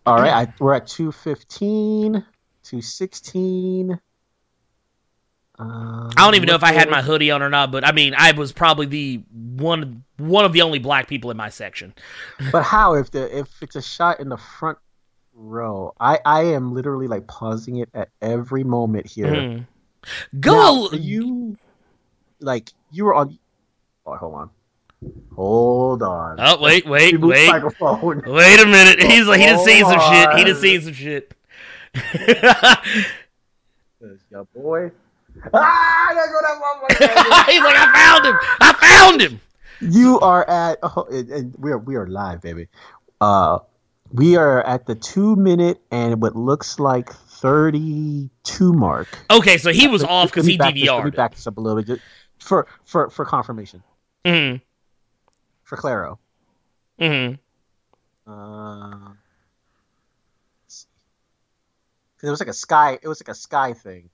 All right, I, we're at 215, 216. Uh, I don't even know if I had my hoodie on or not, but I mean, I was probably the one one of the only black people in my section. But how if the if it's a shot in the front row? I I am literally like pausing it at every moment here. Mhm. Go. Now, you like you were on? Oh, hold on, hold on. oh wait, wait, wait, microphone. wait a minute. He's like he just seen some shit. He just seen some shit. Your boy. Ah, I gotta go that one He's like, I found him. I found him. You are at oh, and, and we are we are live, baby. Uh, we are at the two minute and what looks like thirty two mark. Okay, so he was Let- off because he back this- Let me back this up a little bit for for for confirmation Mm-hmm. for Claro. Mm-hmm. Uh, let's see. 'Cause it was like a sky. It was like a sky thing.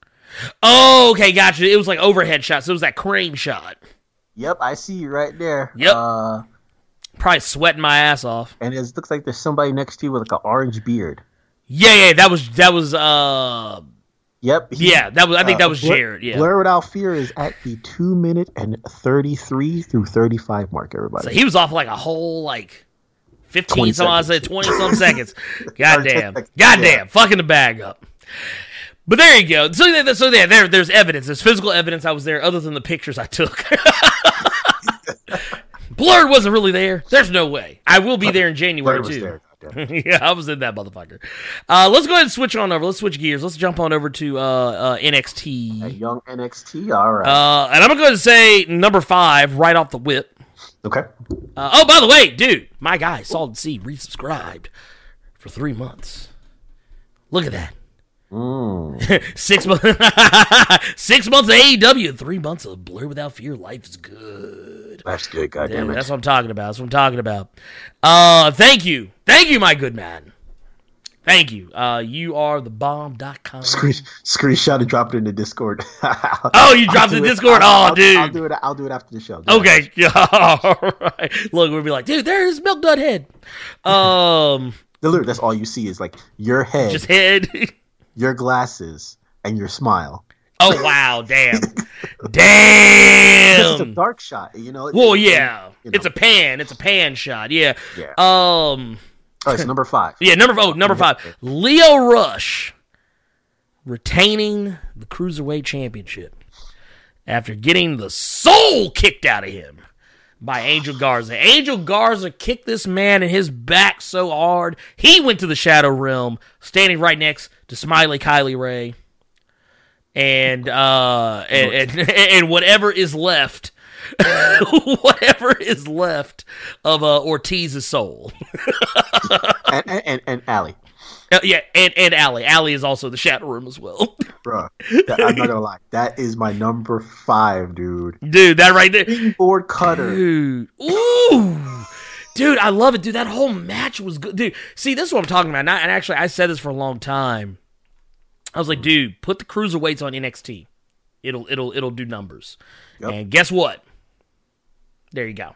Oh, okay, gotcha. It was like overhead shots. So it was that crane shot. Yep, I see you right there. Yep. Uh, Probably sweating my ass off. and it looks like there's somebody next to you with like an orange beard. Yeah, yeah, that was that was uh Yep. he- yeah, that was I think uh, that was Jared, yeah. Blur Without Fear is at the two minute and thirty three through thirty five mark. Everybody. So he was off like a whole like 15 20 some I said. 20 some seconds. Goddamn. Goddamn. yeah. Fucking the bag up. But there you go. So, so there, there, there's evidence. There's physical evidence I was there, other than the pictures I took. Blurred wasn't really there. There's no way. I will be there in January too. yeah, I was in that motherfucker. Uh, let's go ahead and switch on over. Let's switch gears. Let's jump on over to uh, uh, NXT. A young NXT. All right. Uh, and I'm gonna go ahead and say number five right off the whip. okay. Uh, oh, by the way, dude, my guy Solid C resubscribed for three months. Look at that. Mm. six months, six months of AEW, three months of Blur Without Fear. Life is good. That's good. Yeah, Goddamn it. that's what I'm talking about. That's what I'm talking about. Uh, thank you, thank you, my good man. Thank you. Uh, you are the bomb.com. Screen, screenshot and drop it in the Discord. Oh, you dropped do Discord? I'll- Oh, I'll- dude. I'll do it. I'll do it after the show. Okay, all right. Look, we'll be like, dude, there's Milk Dud Head. Um, Literally, that's all you see is like your head, just head. your glasses, and your smile. Oh wow, damn, damn. It's a dark shot, you know. Well, It- yeah, you know. it's a pan. It's a pan shot. Yeah. Yeah. Um. All right, so number five. Yeah. Number oh, number five. Lio Rush retaining the cruiserweight championship after getting the soul kicked out of him by Angel Garza. Angel Garza kicked this man in his back so hard he went to the Shadow Realm, standing right next to Smiley Kylie Rae, and uh, and, and and whatever is left. whatever is left of uh, Ortiz's soul. and, and, and, and Allie, Uh, yeah, and and Allie. Allie is also the Shadow Room as well. bro. That, I'm not gonna lie. That is my number five, dude. Dude, that right there. Board cutter. Dude. Ooh. Dude, I love it, dude. That whole match was good. Dude, see, this is what I'm talking about. And, I, and actually, I said this for a long time. I was like, dude, put the cruiserweights on NXT. It'll it'll it'll do numbers. Yep. And guess what? There you go.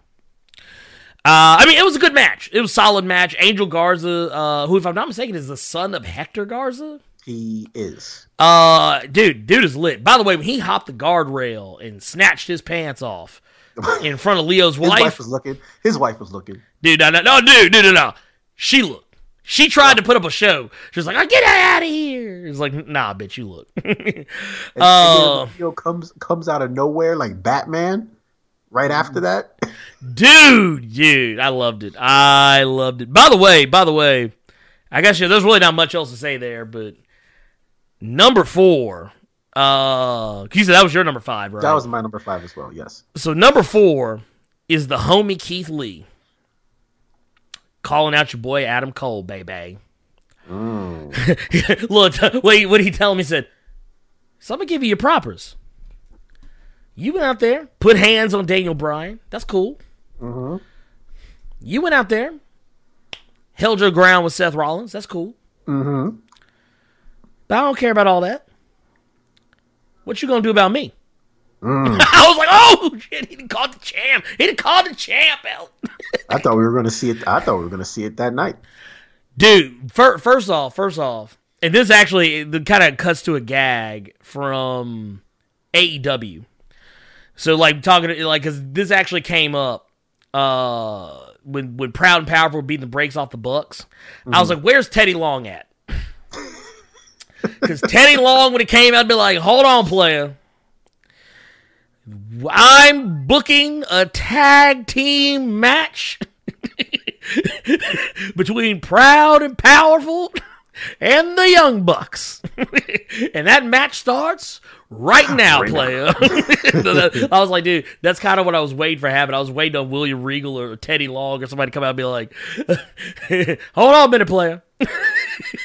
Uh, I mean, it was a good match. It was a solid match. Angel Garza, uh, who, if I'm not mistaken, is the son of Hector Garza. He is. Uh, dude, dude is lit. By the way, when he hopped the guardrail and snatched his pants off in front of Lio's wife, His wife, was looking. His wife was looking. dude, no, no, no, dude, dude, no, no. She looked. She tried to put up a show. She was like, "I get out of here!" It's like, "Nah, bitch, you look." And, Uh. and comes comes out of nowhere like Batman. Right after that, dude, dude, I loved it. I loved it. By the way, by the way, I guess yeah, there's really not much else to say there, but number four. Uh, you said that was your number five, right? that was my number five as well. Yes. So number four is the homie Keith Lee calling out your boy Adam Cole, baby. Look, wait, what did he tell me? He said, "So I'm gonna give you your propers. You went out there, put hands on Daniel Bryan. That's cool. You went out there, held your ground with Seth Rollins. That's cool. Mm-hmm. But I don't care about all that. What you gonna do about me?" I was like, "Oh shit! He didn't call the champ. He didn't call the champ out." I thought we were going to see it. I thought we were to see it that night. Dude, fir- first off, first off, and this actually the kind of cuts to a gag from AEW. So like talking like because this actually came up uh when when Proud and Powerful were beating the brakes off the Bucks. I was like, "Where's Teddy Long at?" Because Teddy Long, when he came out, be like, "Hold on, player." I'm booking a tag team match between Proud and Powerful and the Young Bucks. and that match starts right ah, now, Right player. I was like, dude, that's kind of what I was waiting for happen. I was waiting on William Regal or Teddy Long or somebody to come out and be like, hold on a minute, player.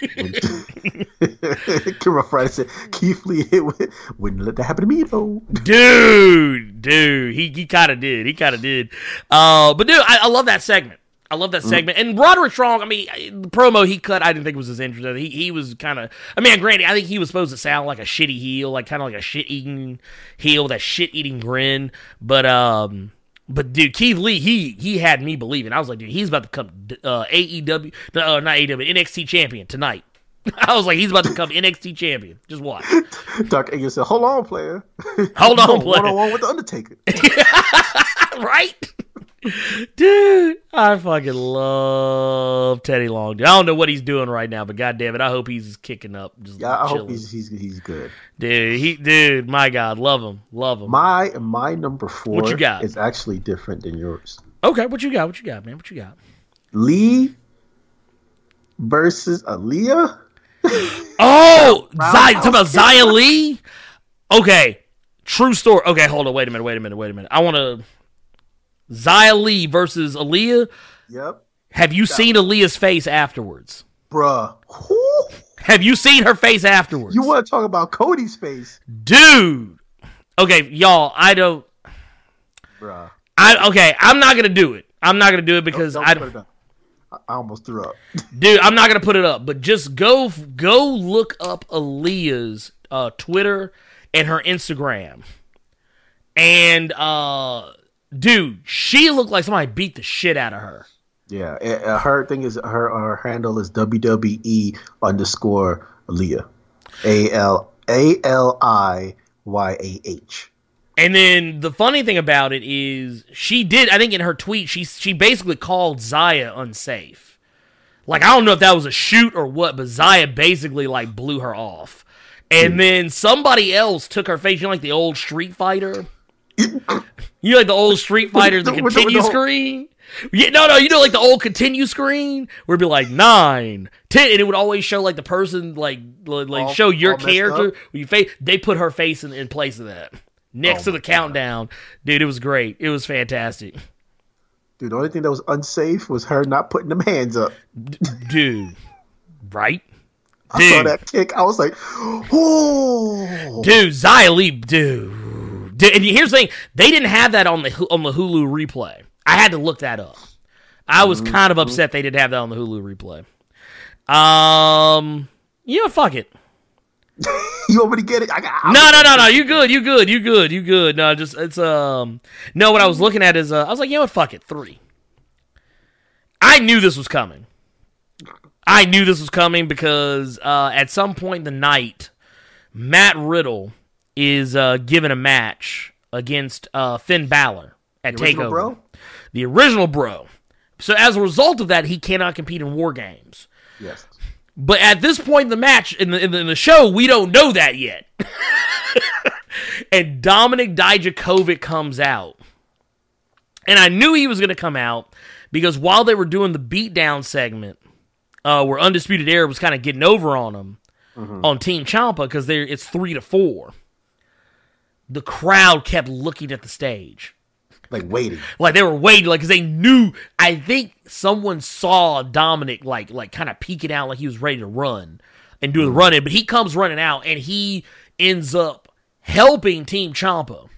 Kira Friday said, Keith Lee hit with, wouldn't let that happen to me though. dude, dude, he he kind of did, he kind of did. Uh, but dude, I, I love that segment. I love that segment. And Roderick Strong, I mean, the promo he cut, I didn't think was as interesting. He he was kind of, I mean, granted, I think he was supposed to sound like a shitty heel, like kind of like a shit eating heel, that shit eating grin. But um. But dude, Keith Lee, he he had me believing. I was like, dude, he's about to come uh, AEW, uh, not AEW, NXT champion tonight. I was like, he's about to become NXT champion. Just watch. Dark Angel said, hold on, player. Hold on, player. One on one with the Undertaker. right? Dude, I fucking love Teddy Long. Dude. I don't know what he's doing right now, but god damn it, I hope he's kicking up. Just Yeah, I chilling. hope he's he's he's good. dude. He, dude, my god, love him, love him. My my number four What you got? is actually different than yours. okay, what you got? What you got, man? What you got? Lee versus Aliyah. Oh, Zay, talking about. Xia Li. Okay, true story. Okay, hold on. Wait a minute. Wait a minute. Wait a minute. I want to Xia Li versus Aliyah. Yep, Have you seen Aliyah's face afterwards? bruh. Whew. Have you seen her face afterwards? You want to talk about Cody's face, dude. Okay, y'all. I don't. bruh? I okay. I'm not gonna do it. I'm not gonna do it because Don't I put it up. I I almost threw up. dude, I'm not gonna put it up, but just go go look up Aliyah's uh, Twitter and her Instagram, and uh, dude, she looked like somebody beat the shit out of her. Yeah, uh, uh, her thing is her her handle is WWE underscore Leah, A L A L I Y A H. And then the funny thing about it is she did I think in her tweet she she basically called Xia unsafe. Like I don't know if that was a shoot or what, but Xia basically like blew her off. And then somebody else took her face, you know, like the old Street Fighter. You know, like the old Street Fighter, the the- continue the screen. Yeah, no, no, you know, like the old continue screen where it'd be like nine, ten, and it would always show like the person, like, like All- show your character. You face, they put her face in, in place of that next Oh to the countdown, dude. It was great. It was fantastic, Dude, the only thing that was unsafe was her not putting them hands up. dude. Right, I saw that kick. I was like, oh, dude. Xia Li, dude. And here's the thing: they didn't have that on the on the Hulu replay. I had to look that up. I was Mm-hmm. kind of upset they didn't have that on the Hulu replay. Um, yeah, fuck it. you want me to get it? I got. No, no, no, no. You good? You good? You good? You good? No, just it's um. No, what I was looking at is uh, I was like, you know what? Fuck it. Three. I knew this was coming. I knew this was coming because uh, at some point in the night, Matt Riddle is uh, given a match against uh, Finn Balor at The original Takeover. bro? The original bro. So as a result of that, he cannot compete in War Games. Yes. But at this point in the match, in the, in the, in the show, we don't know that yet. and Dominik Dijakovic comes out. And I knew he was going to come out because while they were doing the beatdown segment, uh, where Undisputed Era was kind of getting over on them on Team Ciampa because they're it's three to four. The crowd kept looking at the stage. Like waiting. Like they were waiting, like because they knew. I think someone saw Dominik like like kind of peeking out, like he was ready to run and do the running, but he comes running out and he ends up helping Team Ciampa.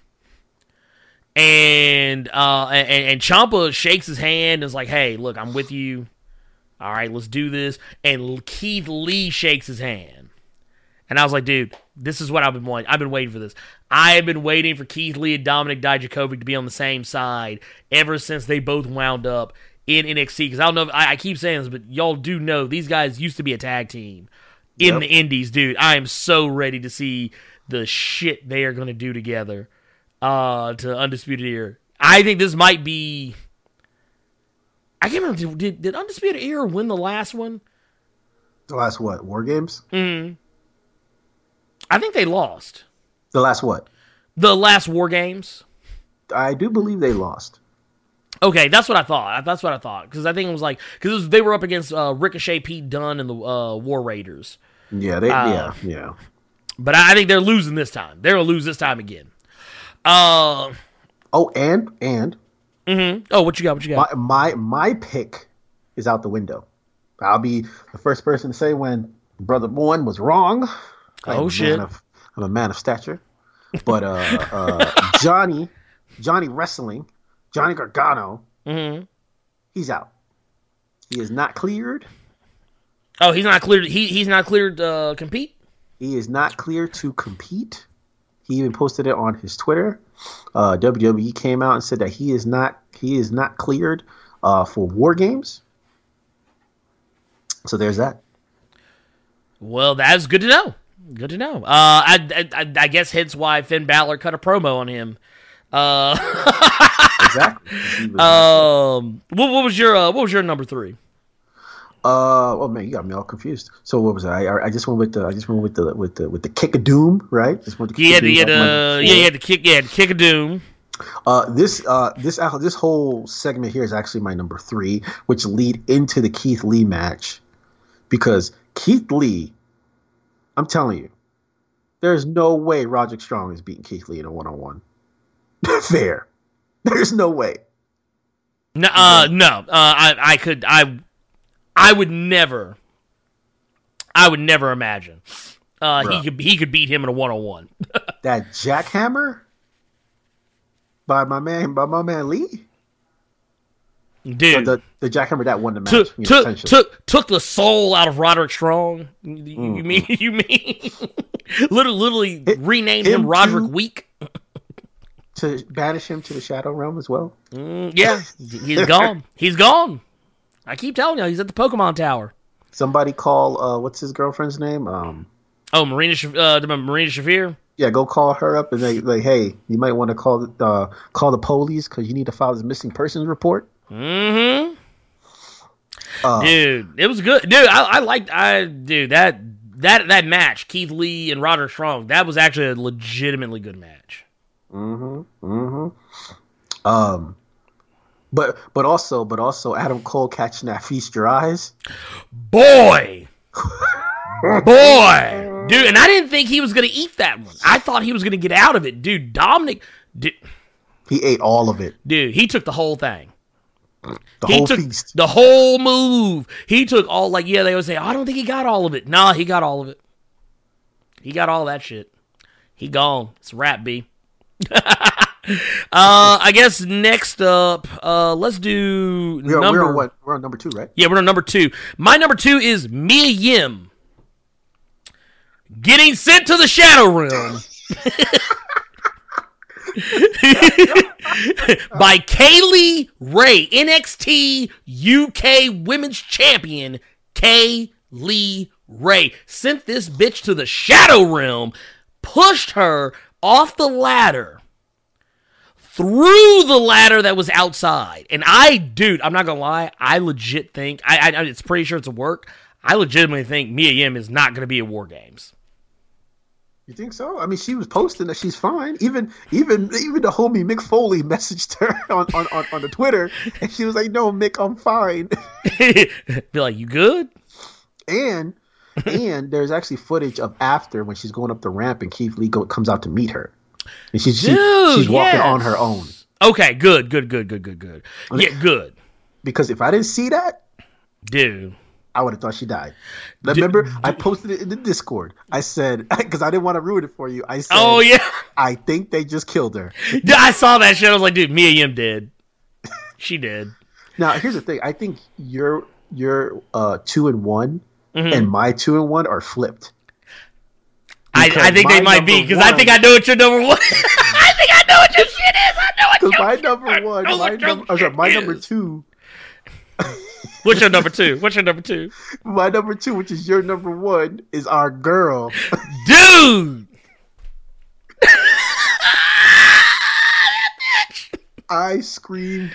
And uh and, and Ciampa shakes his hand and is like, "Hey, look, I'm with you. All right, let's do this." And Keith Lee shakes his hand. And I was like, dude, this is what I've been wanting. I've been waiting for this. I have been waiting for Keith Lee and Dominik Dijakovic to be on the same side ever since they both wound up in NXT. Because I don't know, if, I, I keep saying this, but y'all do know these guys used to be a tag team in Yep. the Indies, dude. I am so ready to see the shit they are going to do together uh, to Undisputed Era. I think this might be. I can't remember. Did, did Undisputed Era win the last one? The last what? War games? Mm. I think they lost. The last what? The last War Games. I do believe they lost. Okay, that's what I thought. That's what I thought because I think it was like because they were up against uh, Ricochet, Pete Dunne, and the uh, War Raiders. Yeah, they. Uh, yeah, yeah. But I think they're losing this time. They're gonna lose this time again. Uh, Oh, and and mhm. oh, what you got? What you got? my my my pick is out the window. I'll be the first person to say when brother one was wrong. I'm Oh, a shit. Man of, I'm a man of stature, but uh, uh, Johnny, Johnny Wrestling, Johnny Gargano, hmm he's out. He is not cleared. Oh, he's not cleared. He he's not cleared to uh, compete. He is not cleared to compete. He even posted it on his Twitter. Uh, WWE came out and said that he is not he is not cleared uh, for War Games. So there's that. Well, that's good to know. Good to know. Uh, I, I I- guess hence why Finn Balor cut a promo on him. Uh, exactly. Um, what, what was your uh, what was your number three? Uh, oh man, you got me all confused. So what was it? I I I just went with the I just went with the with the with the kick of doom, right? Just went to He had, Kick he of had uh, yeah, he had to kick, yeah, had kick a doom. Uh, this uh this uh, this whole segment here is actually my number three, which lead into the Keith Lee match, because Keith Lee, I'm telling you, there's no way Roderick Strong is beating Keith Lee in a one on one. Fair, there's no way. No, uh, no, uh, I, I could, I, I would never, I would never imagine, uh, he could, he could beat him in a one on one. That jackhammer by my man by my man Lee, Dude, the the jackhammer that won the match. took, you know, took, took, took the soul out of Roderick Strong. You, you Mm-hmm. mean, you mean, literally, literally renamed him him Roderick too? Weak. to banish him to the shadow realm as well. Mm, yeah, he's gone. He's gone. I keep telling you, he's at the Pokemon Tower. Somebody call uh what's his girlfriend's name? Um Oh, Marina, uh, Marina Shafir. yeah, go call her up and they like, hey, you might want to call the uh, call the police because you need to file this missing persons report. Mm-hmm. Uh, Dude, it was good. Dude, I, I liked I dude that that that match, Keith Lee and Roderick Strong, that was actually a legitimately good match. Mhm. Mhm. Um, but but also but also Adam Cole catching that feast your eyes. Boy. Boy. Dude, and I didn't think he was gonna eat that one. I thought he was gonna get out of it. Dude, Dominik dude, He ate all of it, dude he took the whole thing. The he whole took feast. the whole move. He took all like yeah, they would say, I don't think he got all of it. Nah, he got all of it. He got all that shit. He gone. It's a wrap B. uh I guess next up, uh let's do We're, number we're on what? We're on number two, right? Yeah, we're on number two. My number two is Mia Yim. Getting sent to the Shadow Realm. by Kay Lee Ray, NXT UK Women's Champion, Kay Lee Ray. Sent this bitch to the Shadow Realm, pushed her off the ladder, through the ladder that was outside. And I, dude, I'm not gonna lie, I legit think, I, I it's pretty sure it's a work. I legitimately think Mia Yim is not gonna be at War Games. You think so? I mean, she was posting that she's fine. Even even even the homie Mick Foley messaged her on on, on, on the Twitter, and she was like, "No, Mick, I'm fine." Be like, you good? and and there's actually footage of after when she's going up the ramp and Keith Lee go, comes out to meet her, and she's she- she's walking yes. on her own. Okay, good, good, good, good, good, good. Yeah, good, Because if I didn't see that, dude. I would have thought she died. Remember, I posted it in the Discord. I said because I didn't want to ruin it for you. I said, Oh yeah, I think they just killed her." I saw that shit. I was like, dude, Mia Yim did. She did. Now, here's the thing. I think your your uh, two and one Mm-hmm. and my two and one are flipped. I, I think they might be because I think I know what your number one. I think I know what your shit is. I know what Because your my number one, my, num- sorry, my number two, What's your number two? What's your number two? my number two, which is your number one, is our girl. Dude. I screamed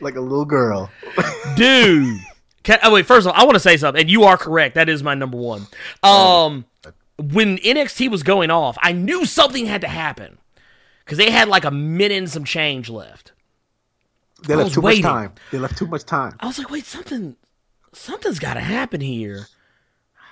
like a little girl. dude. Can, oh wait, first of all, I want to say something, and you are correct. That is my number one. Um, when NXT was going off, I knew something had to happen because they had like a minute and some change left. They I left too waiting. much time. They left too much time. I was like, wait, something, something's got to happen here.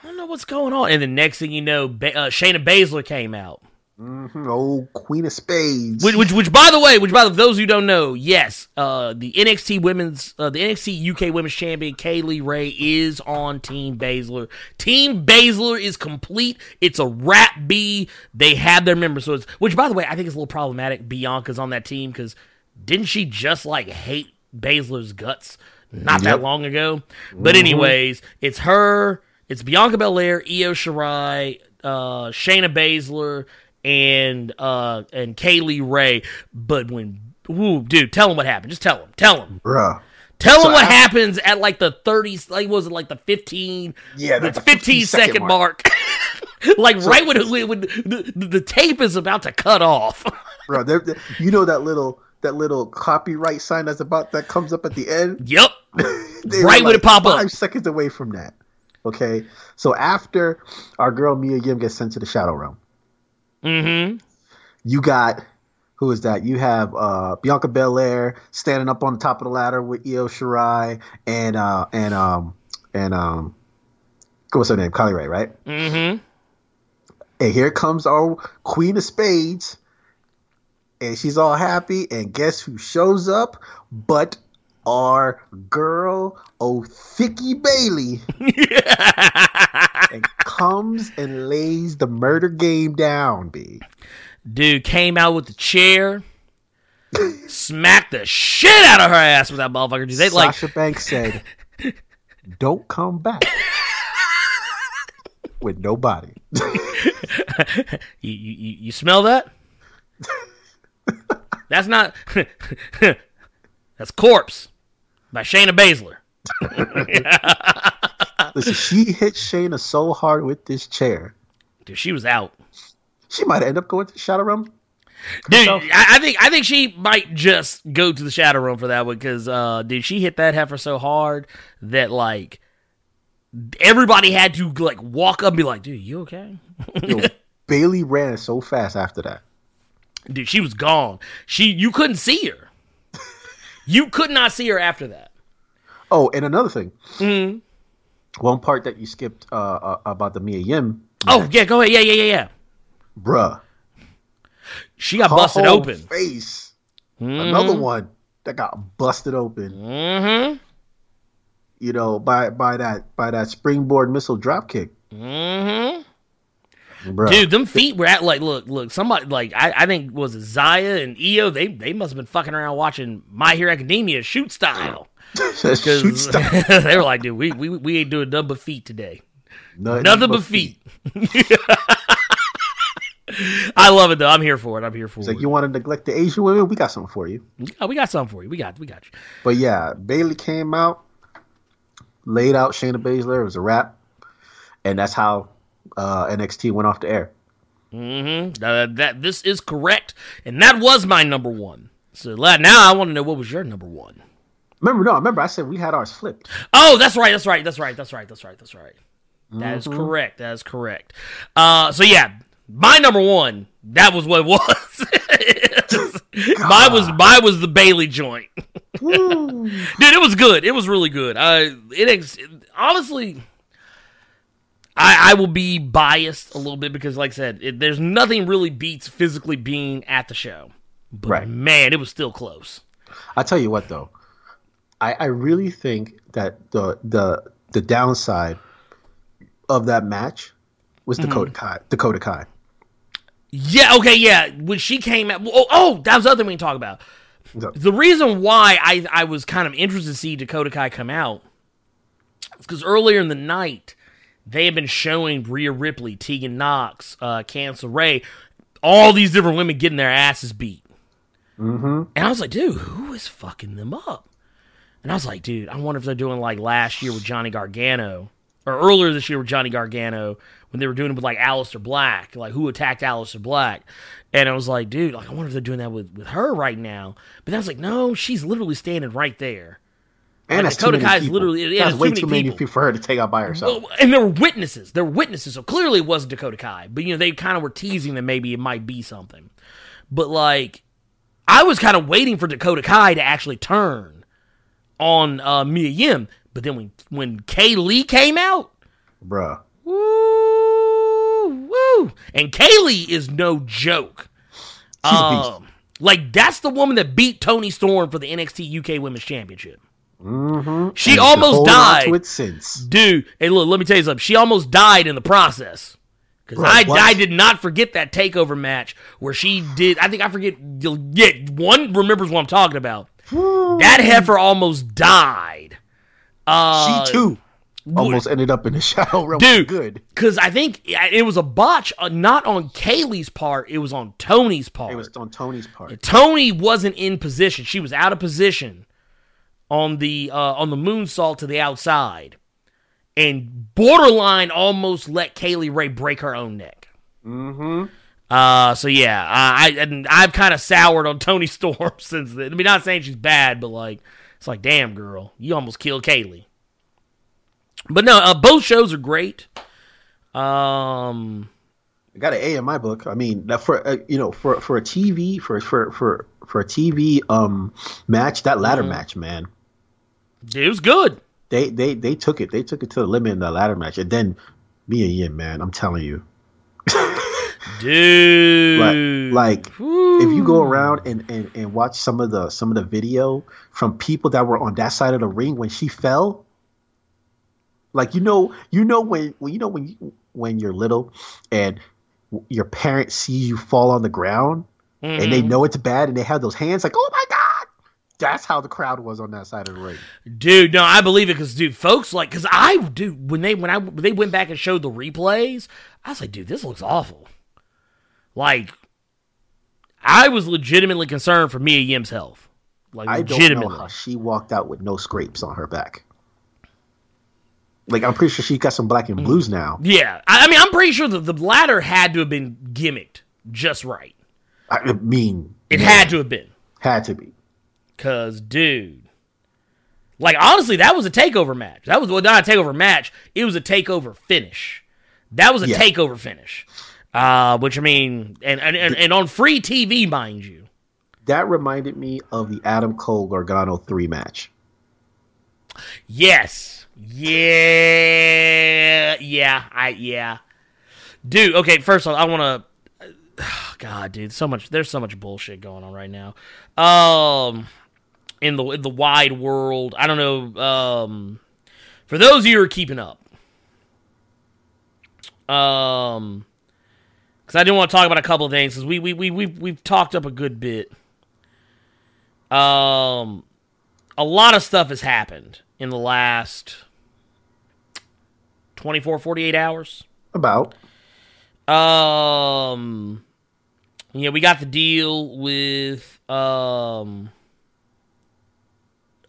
I don't know what's going on. And the next thing you know, ba- uh, Shayna Baszler came out. Mhm, Old Queen of Spades. Which, which, which, by the way, which by the, those who don't know, yes, uh, the NXT women's, uh, the NXT UK Women's Champion Kay Lee Ray is on Team Baszler. Team Baszler is complete. It's a wrap B. They have their members, so it's which, by the way, I think is a little problematic. Bianca's on that team because didn't she just like hate Baszler's guts not that long ago? But anyways, it's her. It's Bianca Belair, Io Shirai, uh, Shayna Baszler, and uh, and Kay Lee Ray. But when, ooh, dude, tell him what happened. Just tell him. Tell him. Bruh. Tell So him what I- happens at like the thirty. Like was it like the fifteen? Yeah, the that's the 15 15 second second mark. like right when, when, the, the tape is about to cut off. Bro, they're, they you know that little that little copyright sign that's about that comes up at the end. Yep. Right when it pop up. Five seconds away from that. Okay, so after our girl Mia Yim gets sent to the Shadow Realm, Mm-hmm. you got who is that? You have uh, Bianca Belair standing up on the top of the ladder with Io Shirai and uh, and um and um what's her name? Kylie Ray, right? Mm-hmm. And here comes our Queen of Spades, and she's all happy. And guess who shows up? But our girl Othicky Bailey, and comes and lays the murder game down, B. Dude came out with the chair, smacked the shit out of her ass with that motherfucker. Dude, they like Sasha Banks said, "Don't come back." With nobody. you, you you smell that? That's not. that's corpse by Shayna Baszler. Listen, she hit Shayna so hard with this chair, Dude, she was out. she might end up going to the Shadow Realm. Dude. I, I think I think she might just go to the shadow room for that one because, uh, dude, she hit that heifer so hard that like everybody had to like walk up and be like, "Dude, you okay?" Yo, Bailey ran so fast after that. Dude, she was gone. She you couldn't see her. You could not see her after that. Oh, and another thing. Mhm. One part that you skipped uh, uh, about the Mia Yim, Oh yeah, go ahead. Yeah, yeah, yeah, yeah. bruh. She got her busted open. Face. Another one that got busted open. Mm-hmm. You know, by by that by that springboard missile drop kick, Mm-hmm. Bruh. Dude, them feet were at like look, look, somebody like I, I think was it Zaya and Io, they they must have been fucking around watching My Hero Academia shoot style. Shoot Because stop. they were like, dude, we, we we ain't doing nothing but feet today. Nothing, Nothing but feet. I love it though. I'm here for it. I'm here for It's it. like you want to neglect the Asian women? We got something for you. Oh, we got something for you. We got we got you. But yeah, Bailey came out, laid out Shayna Baszler. It was a wrap, and that's how uh, NXT went off the air. Mm-hmm. Uh, that this is correct, and that was my number one. So now I want to know what was your number one. Remember, no, remember I said we had ours flipped. Oh, that's right. That's right. That's right. That's right. That's right. That's right. That is Mm-hmm. correct. That is correct. Uh, so yeah, my number one. That was what it was. mine was mine was the Bailey joint. Dude, it was good. It was really good. Uh, it honestly, I I will be biased a little bit because, like I said, it, there's nothing really beats physically being at the show. But Right. man, it was still close. I tell you what, though, I, I really think that the the the downside of that match was Mm-hmm. Dakota Kai. Dakota Kai. Yeah. Okay. Yeah. When she came out. Oh, oh that was the other thing we can talk about. So- The reason why I, I was kind of interested to see Dakota Kai come out is because earlier in the night they had been showing Rhea Ripley, Tegan Nox, uh, Candice Ray, all these different women getting their asses beat. Mm-hmm. And I was like, dude, who is fucking them up? And I was like, dude, I wonder if they're doing like last year with Johnny Gargano, or earlier this year with Johnny Gargano, when they were doing it with like Aleister Black, like who attacked Aleister Black. And I was like, dude, like I wonder if they're doing that with, with her right now. But then I was like, no, she's literally standing right there. And Like, Dakota Kai is literally- yeah, that's way too too many people. for her to take out by herself. Well, and there were witnesses. There were witnesses. So clearly it wasn't Dakota Kai. But, you know, they kind of were teasing that maybe it might be something. But, like, I was kind of waiting for Dakota Kai to actually turn on uh, Mia Yim. But then when, when Kay Lee came out, Bruh. woo, woo. And Kay Lee is no joke. She's a beast. Um, like, that's the woman that beat Toni Storm for the NXT UK Women's Championship. Mm-hmm. She And almost died. to it since. Dude, hey, look, let me tell you something. She almost died in the process. Because I, what? I did not forget that takeover match where she did. I think I forget. Yeah, one remembers what I'm talking about. That heifer almost died. Uh, she too almost ended up in the shadow realm. Dude. good. Because I think it was a botch, uh, not on Kay Lee's part. It was on Toni's part. It was on Toni's part. Toni wasn't in position. She was out of position on the uh, on the moonsault to the outside, and borderline almost let Kay Lee Ray break her own neck. Mm-hmm. Uh, so yeah, I and I've kind of soured on Toni Storm since then. I mean, not saying she's bad, but like it's like, damn girl, you almost killed Kay Lee. But no, uh, both shows are great. Um, I got an A in my book. I mean, for uh, you know, for for a TV for for for for a TV um match, that ladder Mm-hmm. match, man, it was good. they they they took it. They took it to the limit in the ladder match, and then Mia Yim, man, I'm telling you, Dude, like if you go around and, and and watch some of the some of the video from people that were on that side of the ring when she fell, like you know you know when when you know when you, when you're little and your parents see you fall on the ground and they mm-hmm. know it's bad and they have those hands like oh my god that's how the crowd was on that side of the ring Dude, no, I believe it because, dude, folks like, because I, dude, when they when I when they went back and showed the replays, I was like, dude, this looks awful. Like, I was legitimately concerned for Mia Yim's health. Like, i don't know legitimately. how she walked out with no scrapes on her back like i'm pretty sure she got some black and mm. blues now yeah, I, I mean, I'm pretty sure that the ladder had to have been gimmicked just right. i mean It had to have been. had to be Cause, dude, like honestly, that was a takeover match. That was well, not a takeover match. It was a takeover finish. That was a Yeah. takeover finish. Uh, which I mean, and, and and and on free TV, mind you. that reminded me of the adam cole gargano 3 match Yes. Yeah. Yeah. I yeah. Dude, okay, first off, I want to God, dude, so much there's so much bullshit going on right now. Um in the in the wide world. I don't know um for those of you who are keeping up. Um cuz I do want to talk about a couple of things cuz we we we we we've talked up a good bit. Um a lot of stuff has happened in the last 24 48 hours. about Um, yeah, we got the deal with um,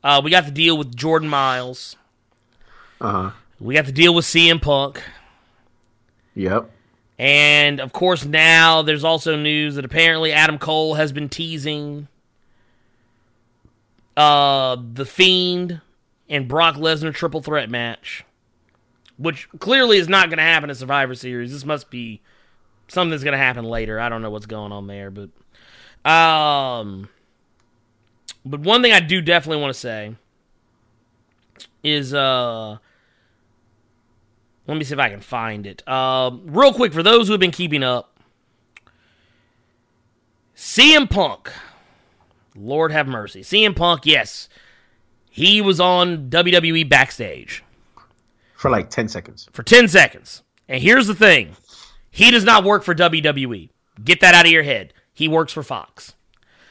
uh, we got the deal with Jordan Miles. uh-huh We got the deal with CM Punk, yep and of course now there's also news that apparently Adam Cole has been teasing uh the Fiend and Brock Lesnar triple threat match, which clearly is not going to happen at Survivor Series. This must be something that's going to happen later. I don't know what's going on there, but um, but one thing I do definitely want to say is uh. Let me see if I can find it. Um, real quick, for those who have been keeping up, CM Punk, Lord have mercy. CM Punk, yes, he was on WWE backstage for like 10 seconds for 10 seconds. And here's the thing he does not work for WWE. Get that out of your head. He works for Fox.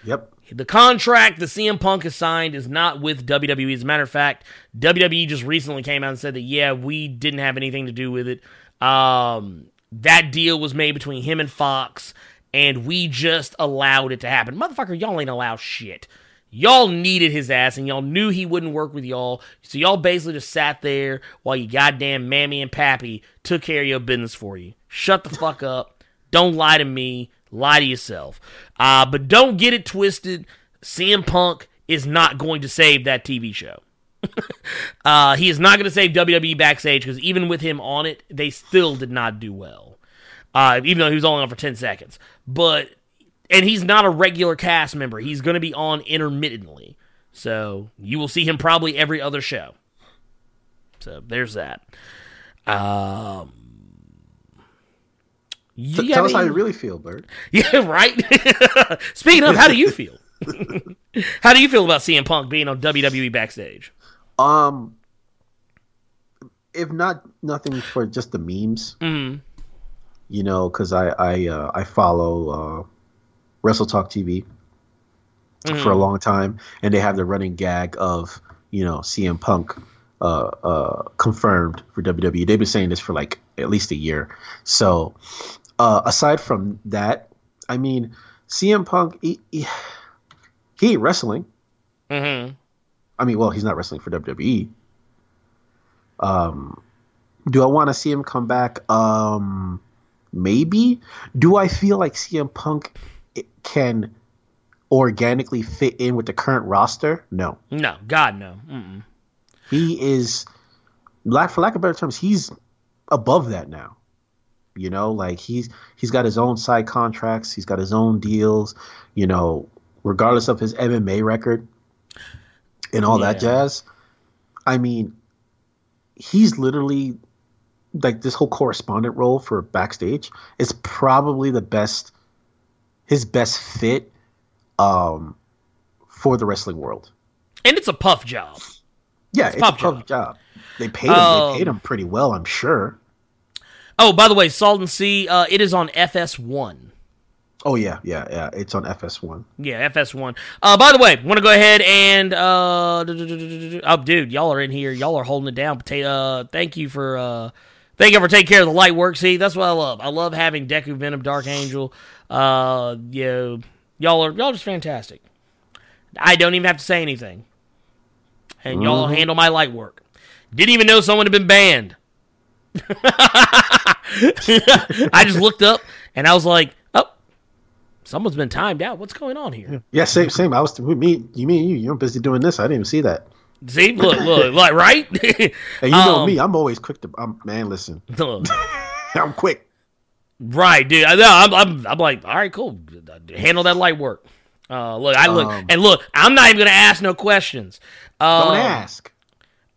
yep The contract that CM Punk has signed is not with WWE. As a matter of fact, WWE just recently came out and said that, yeah, we didn't have anything to do with it. Um, that deal was made between him and Fox, and we just allowed it to happen. Motherfucker, y'all ain't allow shit. Y'all needed his ass, and y'all knew he wouldn't work with y'all. So y'all basically just sat there while you goddamn mammy and pappy took care of your business for you. Shut the fuck up. Don't lie to me. Lie to yourself. Uh, but don't get it twisted. CM Punk is not going to save that TV show. uh, he is not going to save WWE backstage because even with him on it, they still did not do well. Uh, even though he was only on for 10 seconds. But, and he's not a regular cast member. He's going to be on intermittently. So you will see him probably every other show. So there's that. Um, you T- tell us how you really feel bird yeah, right. Speaking of, how do you feel? how do you feel about CM Punk being on WWE backstage? um if not nothing for just the memes Mm. you know because i i uh, i follow uh wrestle talk tv for a long time and they have the running gag of you know cm punk uh uh confirmed for wwe they've been saying this for like at least a year so uh aside from that i mean cm punk he, he, he ain't wrestling Mm-hmm. I mean, well, he's not wrestling for WWE. Um, do I want to see him come back? Um, maybe. Do I feel like CM Punk can organically fit in with the current roster? No. No, God, no. Mm-mm. He is, for lack of better terms, he's above that now. You know, like he's he's got his own side contracts, he's got his own deals. You know, regardless of his MMA record and all yeah. that jazz. I mean, he's literally like this whole correspondent role for backstage is probably the best his best fit um for the wrestling world. And it's a puff job. Yeah, it's, it's puff a tough job. job. They paid him. Um, they paid him pretty well, I'm sure. Oh, by the way, Salton Sea, uh, it is on FS1. Oh yeah, yeah, yeah. It's on FS1. Yeah, FS1. Uh, by the way, want to go ahead and uh, oh, dude, y'all are in here. Y'all are holding it down. Potato. Uh, thank you for uh, thank you for taking care of the light work. See, that's what I love. I love having Deku Venom, Dark Angel. Uh, you know, y'all are y'all just fantastic. I don't even have to say anything, and y'all mm-hmm. handle my light work. Didn't even know someone had been banned. I just looked up and I was like, "Oh, someone's been timed out. What's going on here?" Yeah, same, same. I was me. You mean you? You're busy doing this. I didn't even see that. See, look, look, like right. and you know um, me, I'm always quick to. I'm man. Listen, I'm quick. Right, dude. I, I'm, I'm, I'm like, all right, cool. Handle that light work. Uh, look, I look, um, and look. I'm not even gonna ask no questions. Um, don't ask.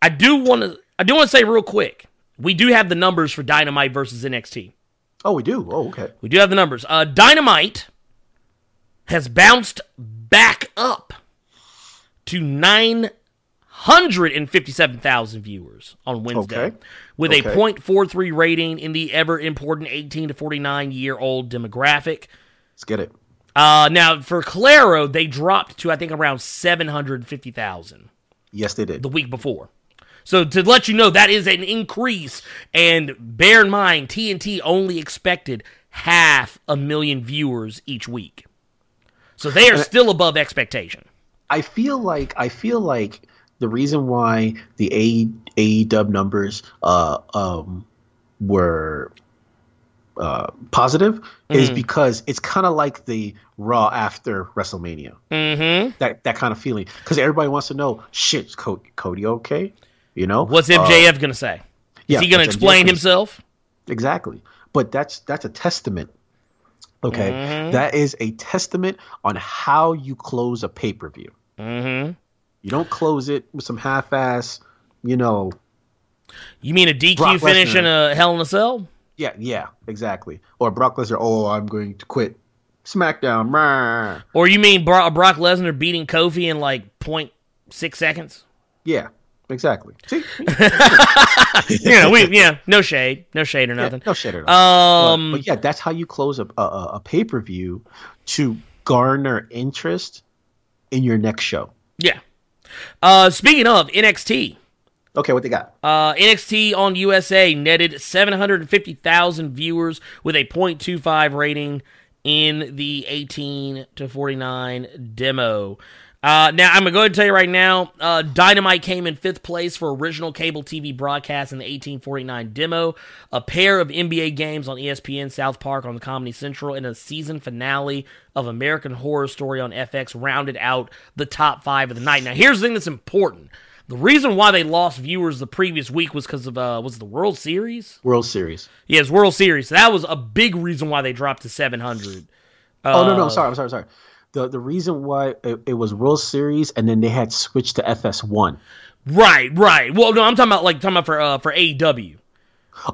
I do want to. I do want to say real quick. We do have the numbers for Dynamite versus NXT. Oh, we do. Oh, okay. We do have the numbers. Uh, Dynamite has bounced back up to nine hundred and fifty-seven thousand viewers on Wednesday, okay. with okay. a .43 rating in the ever important eighteen to forty-nine year old demographic. Let's get it. Uh, now for Claro, they dropped to I think around seven hundred fifty thousand. Yes, they did the week before. So to let you know, that is an increase. And bear in mind, TNT only expected half a million viewers each week. So they are still above expectation. I feel like I feel like the reason why the A AEW numbers uh, um, were uh, positive mm-hmm. is because it's kind of like the Raw after WrestleMania. Mm-hmm. That that kind of feeling because everybody wants to know, shit, Cody, Cody okay? You know, what's MJF uh, going to say? Is yeah, he going to explain MJF himself? Exactly. But that's that's a testament. Okay, mm-hmm. that is a testament on how you close a pay per view. Mm-hmm. You don't close it with some half ass, you know. You mean a DQ Brock finish Lesnar. in a Hell in a Cell? Yeah, yeah, exactly. Or Brock Lesnar, oh, I'm going to quit SmackDown. Or you mean Brock Lesnar beating Kofi in like 0.6 seconds? Yeah, Exactly. See, yeah, we yeah, no shade, no shade or nothing. Yeah, no shade at all. Um, but, but, yeah, that's how you close a a, a pay per view to garner interest in your next show. Yeah. Uh, speaking of NXT. Okay, what they got? Uh, NXT on USA netted 750,000 viewers with a .25 rating in the 18 to 49 demo. Uh, now, I'm going to go ahead and tell you right now uh, Dynamite came in fifth place for original cable TV broadcast in the 1849 demo, a pair of NBA games on ESPN, South Park on the Comedy Central, and a season finale of American Horror Story on FX rounded out the top five of the night. Now, here's the thing that's important. The reason why they lost viewers the previous week was because of uh, was the World Series. World Series. Yes, World Series. That was a big reason why they dropped to 700. Uh, oh no, no, uh, sorry, I'm sorry, sorry the the reason why it, it, was World Series and then they had switched to FS1. Right, right. Well, no, I'm talking about like talking about for uh, for AEW.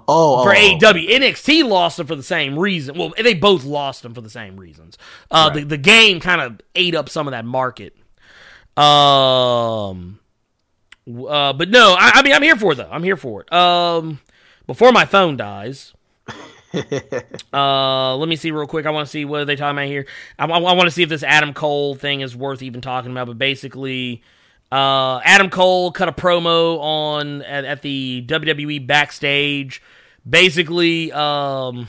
Oh, for oh, AEW, NXT lost them for the same reason. Well, they both lost them for the same reasons. Uh, right. the the game kind of ate up some of that market. Um, uh, but no, I, I mean I'm here for it though. I'm here for it. Um, before my phone dies. uh, let me see real quick. I want to see what are they talking about here. I, I, I want to see if this Adam Cole thing is worth even talking about. But basically, uh, Adam Cole cut a promo on at, at the WWE backstage. Basically, um,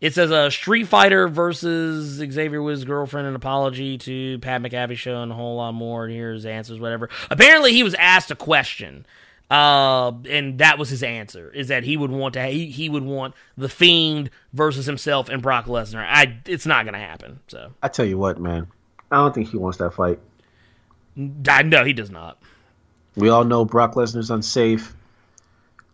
it says a uh, Street Fighter versus Xavier Woods' girlfriend, an apology to Pat McAfee show, and a whole lot more. And here's answers, whatever. Apparently, he was asked a question Uh, and that was his answer: is that he would want to he, he would want the Fiend versus himself and Brock Lesnar. I it's not gonna happen. So I tell you what, man, I don't think he wants that fight. I no, he does not. We all know Brock Lesnar's unsafe.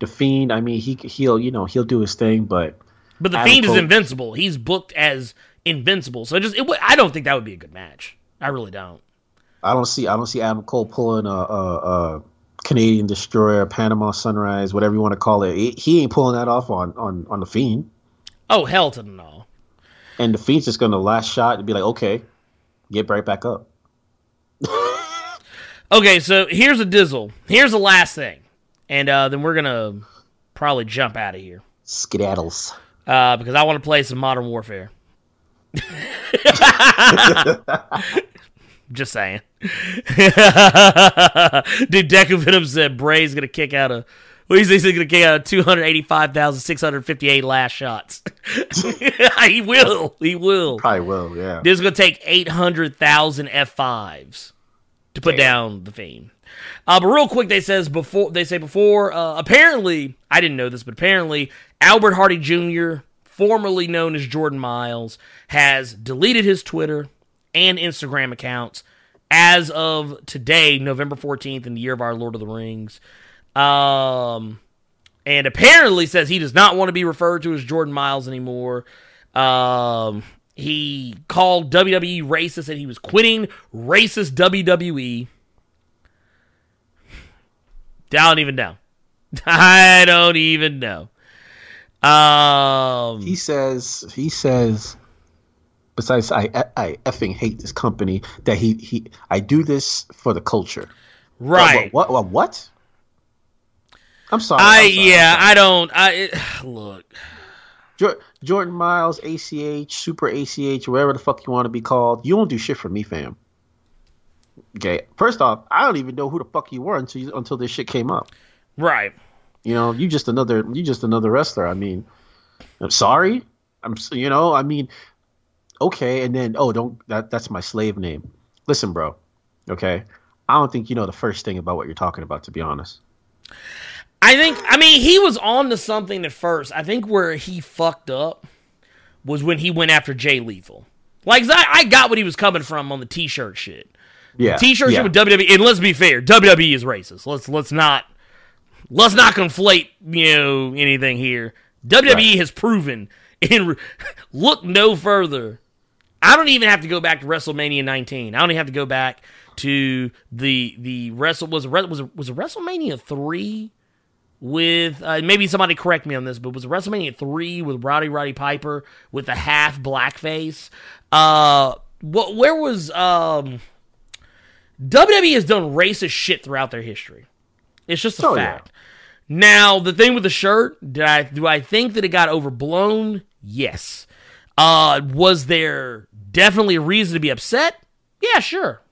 The Fiend, I mean, he he'll you know he'll do his thing, but But the Adam Fiend is invincible. He's booked as invincible. So just it, I don't think that would be a good match. I really don't. I don't see I don't see Adam Cole pulling a, a, a Canadian Destroyer, Panama Sunrise, whatever you want to call it. He, he ain't pulling that off on on on the Fiend, Oh hell to the no. and the Fiend's just gonna last shot and be like, okay, get right back up. Okay, so here's a dizzle. Here's the last thing, and uh, then we're gonna probably jump out of here Skedaddles. uh, because I want to play some Modern Warfare. Just saying. Dude, Deku Venom said Bray's gonna kick out a. What do you think he's gonna kick out two hundred eighty-five thousand six hundred fifty-eight last shots? he will. He will. Probably will, yeah. This is going to take 800,000 F5s to put down the Fiend. Uh, but real quick, they says before they say before. Uh, apparently, I didn't know this, but apparently, Albert Hardie Jr., formerly known as Jordan Miles, has deleted his Twitter and Instagram accounts as of today, November fourteenth, in the year of our Lord of the Rings. Um, and apparently says he does not want to be referred to as Jordan Miles anymore. Um, he called WWE racist and he was quitting racist WWE. I don't even know. I don't even know. Um, He says he says besides I I effing hate this company that he he I do this for the culture. Oh, right. What what what? what? I'm sorry. I I'm sorry, yeah. sorry. I don't. I it, look. Jordan Miles, ACH, Super ACH, whatever the fuck you want to be called. You don't do shit for me, fam. Okay. First off, I don't even know who the fuck you were until you, until this shit came up. Right. You know, you just another you just another wrestler. I mean, I'm sorry. I'm you know, I mean, okay, and then oh, don't that that's my slave name. Listen, bro. Okay, I don't think you know the first thing about what you're talking about. To be honest, I think. I mean, he was on to something at first. I think where he fucked up was when he went after Jay Lethal. Like I, I got what he was coming from on the T-shirt shit. yeah, T-shirt yeah. shit with WWE. And let's be fair, WWE is racist. Let's let's not let's not conflate you know anything here. WWE Right. has proven. And look no further. I don't even have to go back to WrestleMania 19. I don't even have to go back to the the wrestle was was was WrestleMania three with uh, maybe somebody correct me on this, but was WrestleMania three with Roddy Roddy Piper with the half blackface? Uh, what where was um WWE has done racist shit throughout their history. It's just a Oh, yeah. fact. Now the thing with the shirt, did I do I think that it got overblown? Yes. Uh, was there definitely a reason to be upset? Yeah, sure.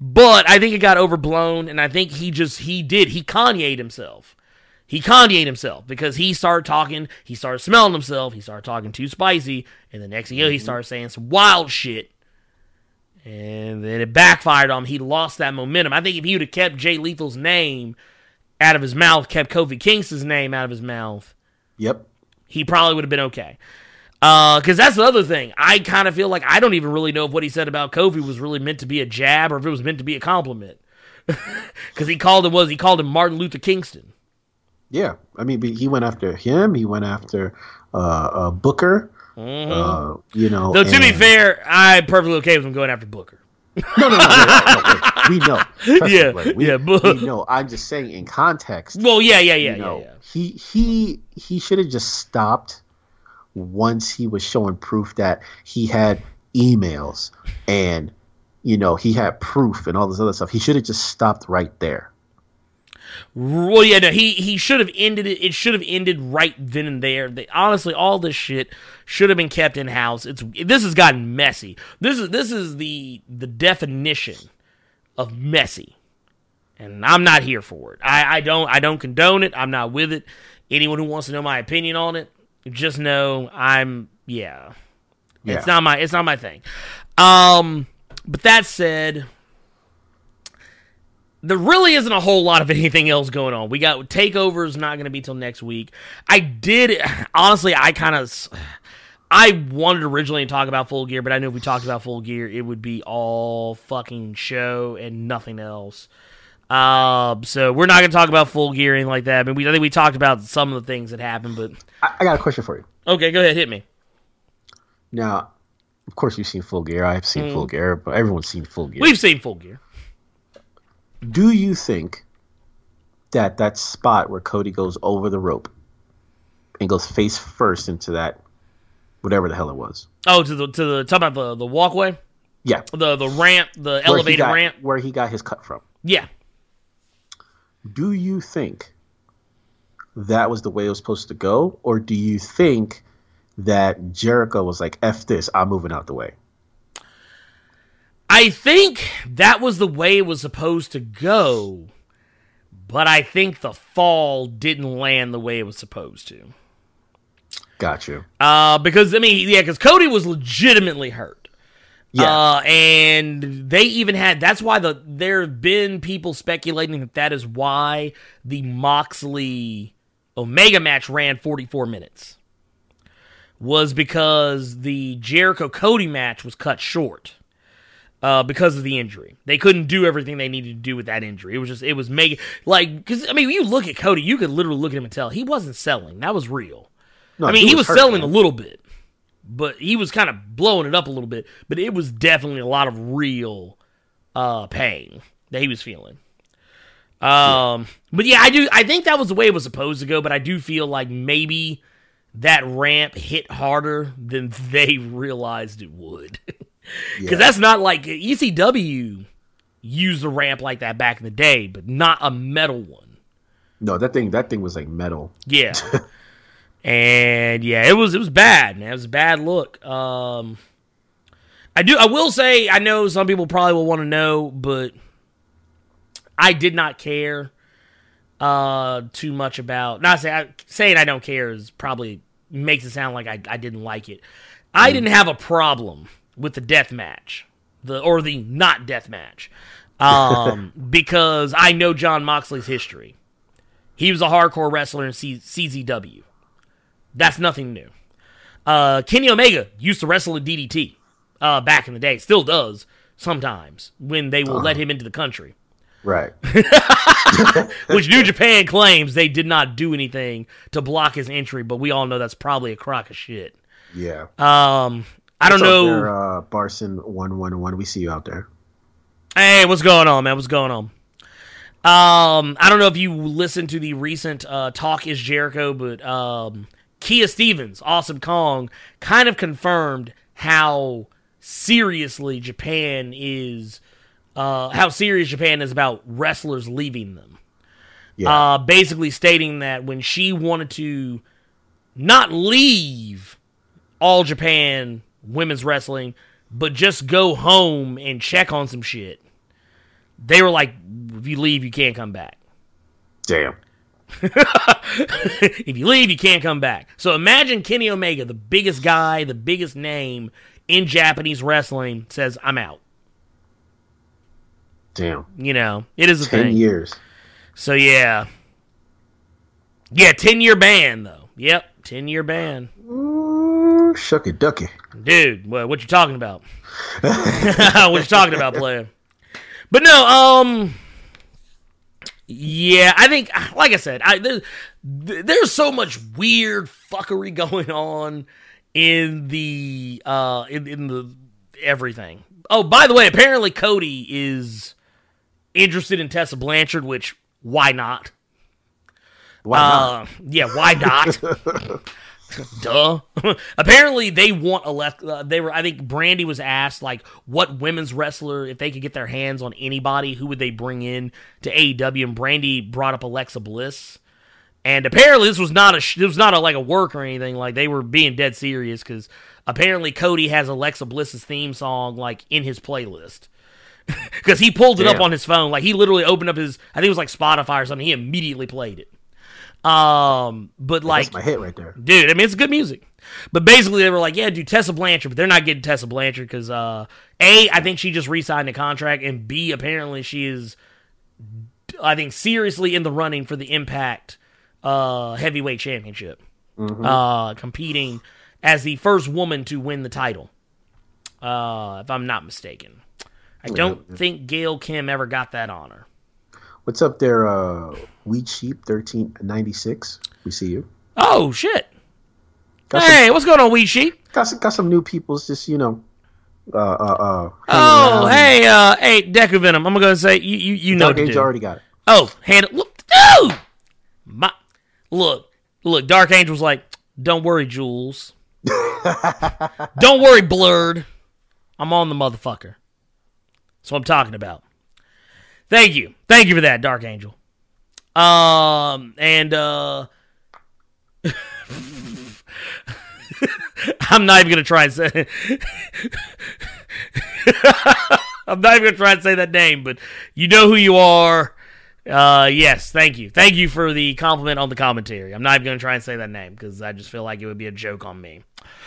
But I think it got overblown, and I think he just he did he Kanye'd himself. He Kanye'd himself because he started talking, he started smelling himself, he started talking too spicy, and the next thing you know, he mm-hmm. started saying some wild shit. And then it backfired on him. He lost that momentum. I think if he would have kept Jay Lethal's name out of his mouth, kept Kofi Kingston's name out of his mouth, Yep. he probably would have been okay. Because that's the other thing. I kind of feel like I don't even really know if what he said about Kofi was really meant to be a jab or if it was meant to be a compliment. Because he called him was he called him Martin Luther Kingston. Yeah. I mean, he went after him. He went after uh, uh, Booker. Uh, you know. Mm-hmm. Though to be fair, I'm perfectly okay with him going after Booker. no, no, no, no, we know. Yeah, we, yeah, but- we know. I'm just saying in context. Well, yeah, yeah, yeah, you know, yeah, yeah. he he he should have just stopped once he was showing proof that he had emails and you know he had proof and all this other stuff. He should have just stopped right there. Well, yeah, no, he he should have ended it. It should have ended right then and there. They, honestly, all this shit should have been kept in house. It's this has gotten messy. This is this is the the definition of messy, and I'm not here for it. I I don't I don't condone it. I'm not with it. Anyone who wants to know my opinion on it, just know I'm yeah. Yeah. It's not my it's not my thing. Um, but that said, there really isn't a whole lot of anything else going on. We got takeovers not going to be till next week. I did honestly, I kind of. I wanted originally to talk about full gear, but I knew if we talked about full gear, it would be all fucking show and nothing else. Um, so we're not going to talk about full gear or anything like that. I mean, we, I think we talked about some of the things that happened, but I, I got a question for you. okay, go ahead, hit me. Now, of course, you've seen Full Gear. I've seen Full Gear, but everyone's seen Full Gear. We've seen full gear. Do you think that that spot where Cody goes over the rope and goes face first into that whatever the hell it was? Oh, to the to the talk about the the walkway, Yeah, the the ramp, the where elevated got- ramp. where he got his cut from. Yeah, Do you think that was the way it was supposed to go, or do you think that Jericho was like, "F this, I'm moving out the way"? I think that was the way it was supposed to go, but I think the fall didn't land the way it was supposed to. Got you. Uh, because I mean, yeah, because Cody was legitimately hurt. Yeah, Uh, and they even had that's why the there have been people speculating that that is why the Moxley Omega match ran 44 minutes. Was because the Jericho Cody match was cut short. Uh, because of the injury, they couldn't do everything they needed to do with that injury. It was just, it was mega, like, because I mean, you look at Cody, you could literally look at him and tell he wasn't selling. That was real. no, I mean, he was, hurt, selling man. a little bit, but he was kind of blowing it up a little bit. But it was definitely a lot of real uh, pain that he was feeling. Um, but yeah, I do. I think that was the way it was supposed to go. But I do feel like maybe that ramp hit harder than they realized it would, because Yeah. that's not like ECW used a ramp like that back in the day, but not a metal one. No, that thing, that thing was like metal. Yeah. and yeah, it was it was bad, man. It was a bad look. Um I do I will say I know some people probably will want to know, but I did not care uh too much about not say I, saying I don't care is probably makes it sound like I, I didn't like it. I didn't have a problem with the death match. The or the not death match. Um because I know Jon Moxley's history. He was a hardcore wrestler in C- CZW. That's nothing new. Uh, Kenny Omega used to wrestle at DDT uh, back in the day. Still does sometimes when they will let him into the country. Right. Which New Japan claims they did not do anything to block his entry, but we all know that's probably a crock of shit. Yeah. Um, I don't know. There, uh, Barson one one one. We see you out there. Hey, what's going on, man? What's going on? Um, I don't know if you listened to the recent uh, Talk is Jericho, but um, Kia Stevens, Awesome Kong, kind of confirmed how seriously Japan is, uh, how serious Japan is about wrestlers leaving them. Yeah. Uh, basically stating that when she wanted to not leave all Japan women's wrestling, but just go home and check on some shit. They were like, if you leave, you can't come back. Damn. if you leave, you can't come back. So imagine Kenny Omega, the biggest guy, the biggest name in Japanese wrestling, says, I'm out. Damn. You know, it is a Ten thing. years. So yeah. Yeah, 10 year ban, though. Yep, 10 year ban. Ooh, shucky ducky. Dude, what, what you talking about? what you talking about, player? But no, um, yeah, I think, like I said, I there's, there's so much weird fuckery going on in the uh in, in the everything. Oh, by the way, apparently Cody is interested in Tessa Blanchard, which why not? Why not? Uh, yeah, why not? Duh. Apparently, they want Alexa. Uh, they were. I think Brandi was asked like, what women's wrestler, if they could get their hands on anybody, who would they bring in to AEW? And Brandi brought up Alexa Bliss. And apparently, this was not a. sh- This was not a like a work or anything. Like they were being dead serious because apparently Cody has Alexa Bliss's theme song like in his playlist. Because he pulled it up on his phone, like he literally opened up his, I think it was like Spotify or something. He immediately played it. Um, but like, That's my hit right there. dude. I mean, it's good music. But basically, they were like, yeah, do Tessa Blanchard, but they're not getting Tessa Blanchard because uh, a, I think she just re-signed a contract, and b, apparently she is I think, seriously in the running for the Impact uh, Heavyweight Championship, uh, competing as the first woman to win the title, uh, if I'm not mistaken. I don't think Gail Kim ever got that honor. What's up there, uh, Wheat Sheep thirteen ninety six? We see you. Oh shit! Got Hey, what's going on, Wheat Sheep? got some, got some new people's just you know, uh, uh, uh. Oh, hey, uh, hey, Deku Venom. I'm gonna say you, you, you know Dark Angel already got it. Oh, hand it. Look, dude. My, look, look. Dark Angel's like, don't worry, Jules. don't worry, Blurred. I'm on the motherfucker. That's what I'm talking about. Thank you, thank you for that, Dark Angel. Um, and uh, I'm not even gonna try and say. I'm not even gonna try and say that name, but you know who you are. Uh, yes, thank you, thank you for the compliment on the commentary. I'm not even gonna try and say that name because I just feel like it would be a joke on me,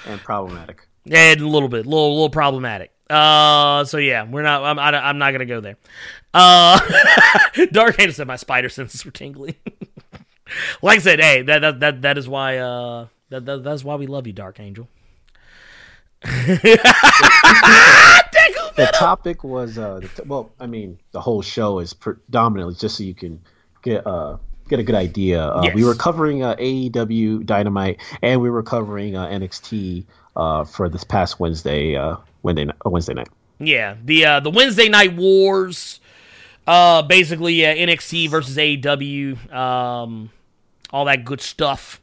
and problematic. and a little bit, a little, little problematic. Uh, so yeah, we're not. I'm, I, I'm not gonna go there. Uh, Dark Angel said my spider senses were tingling. like I said, hey, that that that, that is why. Uh, that, that that's why we love you, Dark Angel. The topic was uh, the t- well, I mean, the whole show is predominantly just so you can get uh get a good idea. Uh, We were covering uh, AEW Dynamite, and we were covering uh, NXT uh, for this past Wednesday, uh, Wednesday, uh, Wednesday night. Yeah, the uh, the Wednesday night wars, uh, basically uh, NXT versus AEW, um, all that good stuff.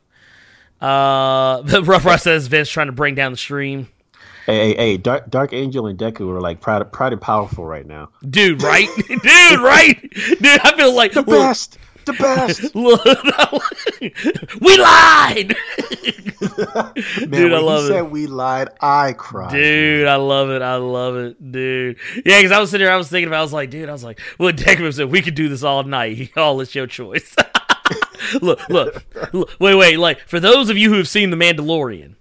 Uh, Rough Russ says Vince trying to bring down the stream, Hey, hey, hey Dark, Dark Angel and Deku are like proud, proud and powerful right now. dude. Right, dude. Right, dude. I feel like The best, the best. look, we lied, Man, Dude, I love it. said we lied, I cried. dude. I love it. I love it, dude. Yeah, because I was sitting here, I was thinking about, I was like, dude, I was like, well, Deckman said we could do this all night. All it's your choice. look, look, look, wait, wait. Like for those of you who have seen The Mandalorian,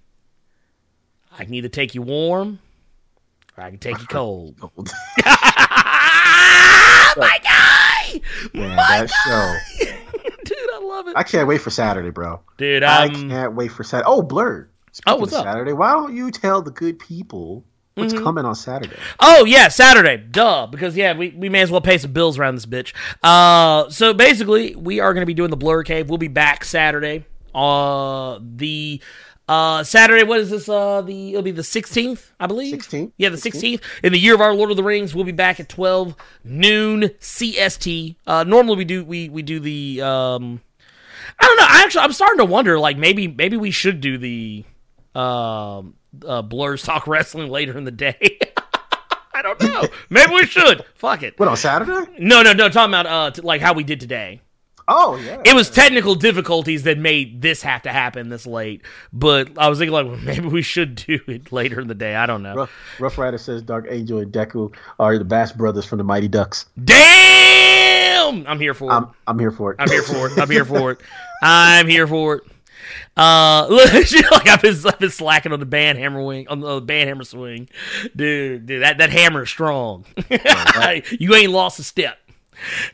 I can either take you warm or I can take you cold. Oh my guy, Man, my that show. dude, I love it, I can't wait for Saturday, bro. dude. I I'm can't wait for Saturday. Oh, Blurred. Speaking Oh, what's of up? Saturday, why don't you tell the good people what's Mm-hmm. coming on Saturday? Oh yeah, Saturday. Duh. Because yeah, we, we may as well pay some bills around this bitch. Uh so basically we are gonna be doing the Blur Cave. We'll be back Saturday. Uh the uh Saturday, what is this? Uh the it'll be the sixteenth, I believe. 16th? Yeah, the sixteenth. In the year of our Lord of the Rings, we'll be back at twelve noon CST. Uh normally we do we we do the um I don't know. I actually I'm starting to wonder, like maybe maybe we should do the um uh Blurs Talk Wrestling later in the day. I don't know. Maybe we should. Fuck it. What on Saturday? No, no, no. Talking about uh, t- like how we did today. Oh yeah. It was technical difficulties that made this have to happen this late. But I was thinking like well, maybe we should do it later in the day. I don't know. Rough, Rough Rider says Dark Angel and Deku are the Bash brothers from the Mighty Ducks. Damn! I'm here for it. I'm I'm here for it. I'm here for it. I'm here for it. I'm here for it. Uh, look, like I've been, I've been slacking on the band hammer wing, on the band hammer swing, dude. Dude, that that hammer is strong. you ain't lost a step.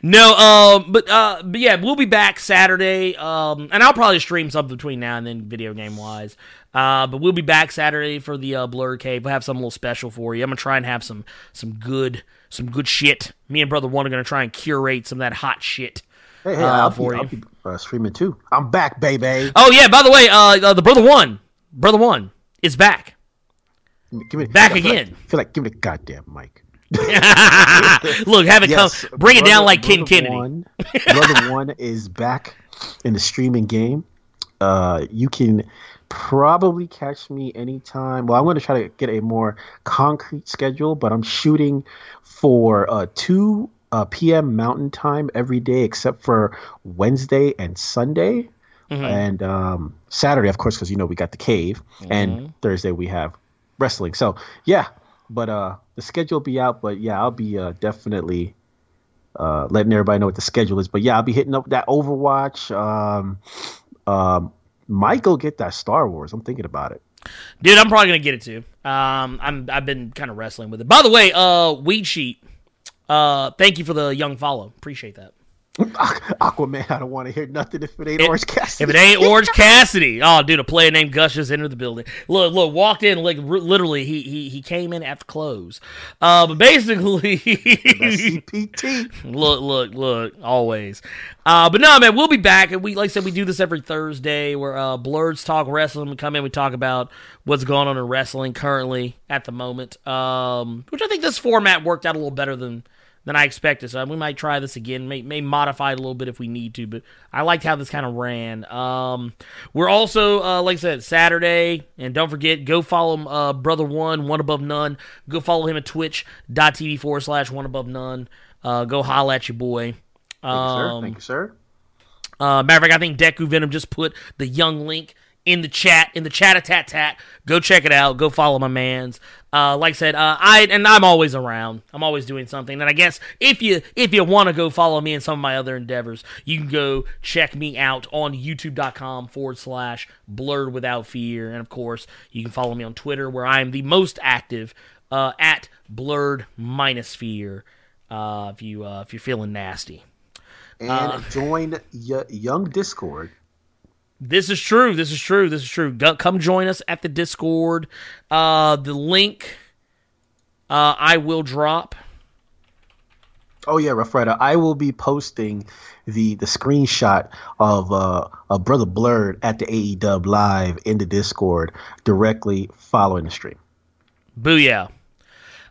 No, um, but uh, but yeah, we'll be back Saturday. Um, and I'll probably stream something between now and then, video game wise. Uh, but we'll be back Saturday for the uh, Blur Cave. We'll have something a little special for you. I'm gonna try and have some some good some good shit. Me and brother one are gonna try and curate some of that hot shit. hey, hey, uh, I'll for be, you. I'll be uh, streaming too. I'm back, baby. Oh yeah, by the way, uh, uh the brother one, brother one is back. Give me Back I again. Like, feel like give me the goddamn mic. Look, have it Yes, come, bring it down Brother- like Ken Brother Kennedy. One, Brother One is back in the streaming game. Uh, you can probably catch me anytime. Well, I'm going to try to get a more concrete schedule, but I'm shooting for uh, 2 uh, p.m. Mountain Time every day except for Wednesday and Sunday. Mm-hmm. And um, Saturday, of course, because you know we got the cave, Mm-hmm. and Thursday we have wrestling. So yeah, but uh, the schedule will be out. But yeah, I'll be uh, definitely uh, letting everybody know what the schedule is. But yeah, I'll be hitting up that Overwatch. Um, um, might go get that Star Wars. I'm thinking about it. Dude, I'm probably gonna get it too. Um, I'm I've been kind of wrestling with it. By the way, uh, weed sheet. Uh, thank you for the young follow. Appreciate that. Aquaman, I don't want to hear nothing if it ain't Orange Cassidy. If it ain't Orange Cassidy, oh, dude, a player named Gus just entered the building. Look, look, walked in like r- literally, he he he came in at the close. Uh, but basically, CPT. look, look, look, always. Uh, but no, man, we'll be back, and we like I said, we do this every Thursday where uh, Blurs talk wrestling. We come in, we talk about what's going on in wrestling currently at the moment. Um, which I think this format worked out a little better than than I expected. So we might try this again. May, may modify it a little bit if we need to, but I liked how this kind of ran. Um, we're also, uh, like I said, Saturday, and don't forget, go follow uh, Brother One, One Above None. Go follow him at twitch.tv forward slash One Above None. Uh, go holla at your boy. Thank you, sir. Um, Thank you, sir. uh, matter of fact, I think Deku Venom just put the young link in the chat, in the chat a tat tat. Go check it out. Go follow my man's. Uh, like I said, uh, I and I'm always around. I'm always doing something. And I guess if you if you want to go follow me in some of my other endeavors, you can go check me out on YouTube.com forward slash Blurred Without Fear. And of course, you can follow me on Twitter where I am the most active uh, at Blurred minus Fear. Uh, if you uh, if you're feeling nasty. And uh, join y- Young Discord. This is true. This is true. This is true. Go, come join us at the Discord. Uh, the link uh, I will drop. Oh yeah, Rough Rider. I will be posting the the screenshot of uh of Brother Blurred at the AEW live in the Discord directly following the stream. Booyah.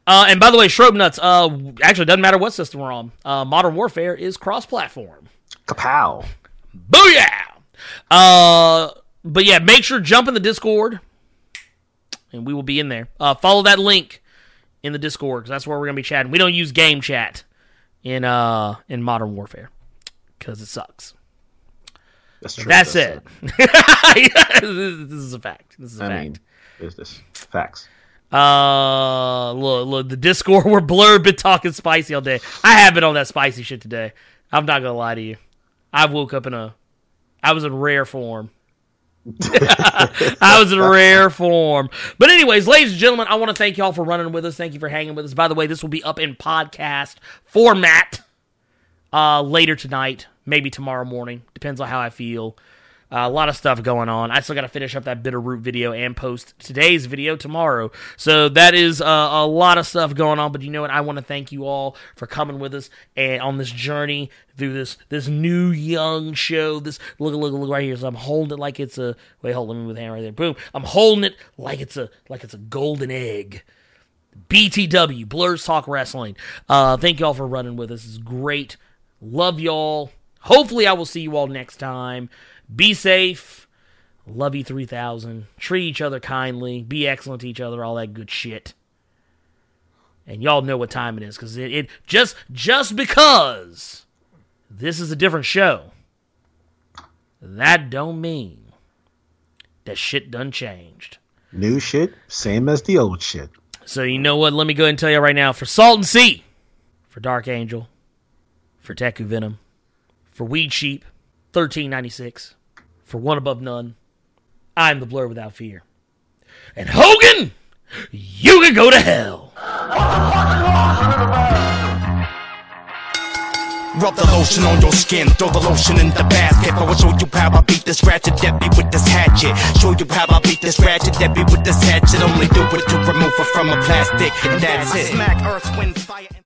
Uh, and by the way, Strobe Nuts, uh, actually, doesn't matter what system we're on. Uh, Modern Warfare is cross platform. Kapow! Booyah! Uh, but yeah, make sure jump in the Discord, and we will be in there. Uh, follow that link in the Discord because that's where we're gonna be chatting. We don't use game chat in uh in Modern Warfare because it sucks. That's true. That's That's, it. this is a fact. This is a I fact. mean, is this facts? Uh, look, look, the Discord we're blurred been talking spicy all day. I have been on that spicy shit today. I'm not gonna lie to you. I woke up in a, I was in rare form. I was in rare form. But anyways, ladies and gentlemen, I want to thank y'all for running with us. Thank you for hanging with us. By the way, this will be up in podcast format uh, later tonight, maybe tomorrow morning. Depends on how I feel. Uh, a lot of stuff going on. I still got to finish up that bitter root video and post today's video tomorrow. So that is uh, a lot of stuff going on. But you know what? I want to thank you all for coming with us and on this journey through this this new young show. This look look look right here. So I'm holding it like it's a wait. Hold. Let me the hand right there. Boom. I'm holding it like it's a like it's a golden egg. BTW Blurs Talk Wrestling. Uh, thank y'all for running with us. It's great. Love y'all. Hopefully, I will see you all next time. Be safe. Love you 3000. Treat each other kindly. Be excellent to each other. All that good shit. And y'all know what time it is because it, it just just because this is a different show. That don't mean that shit done changed. New shit, same as the old shit. So you know what? Let me go ahead and tell you right now. For Salt and Sea, for Dark Angel, for Deku Venom, for Weed Sheep, thirteen ninety six, for One Above None, I'm the Blur Without Fear. And Hogan, you can go to hell. Rub the lotion on your skin, throw the lotion in the basket. I will show you how I beat this ratchet Debbie with this hatchet. Show you how I beat this ratchet Debbie with this hatchet. Only do it to remove her from a plastic, and that's it.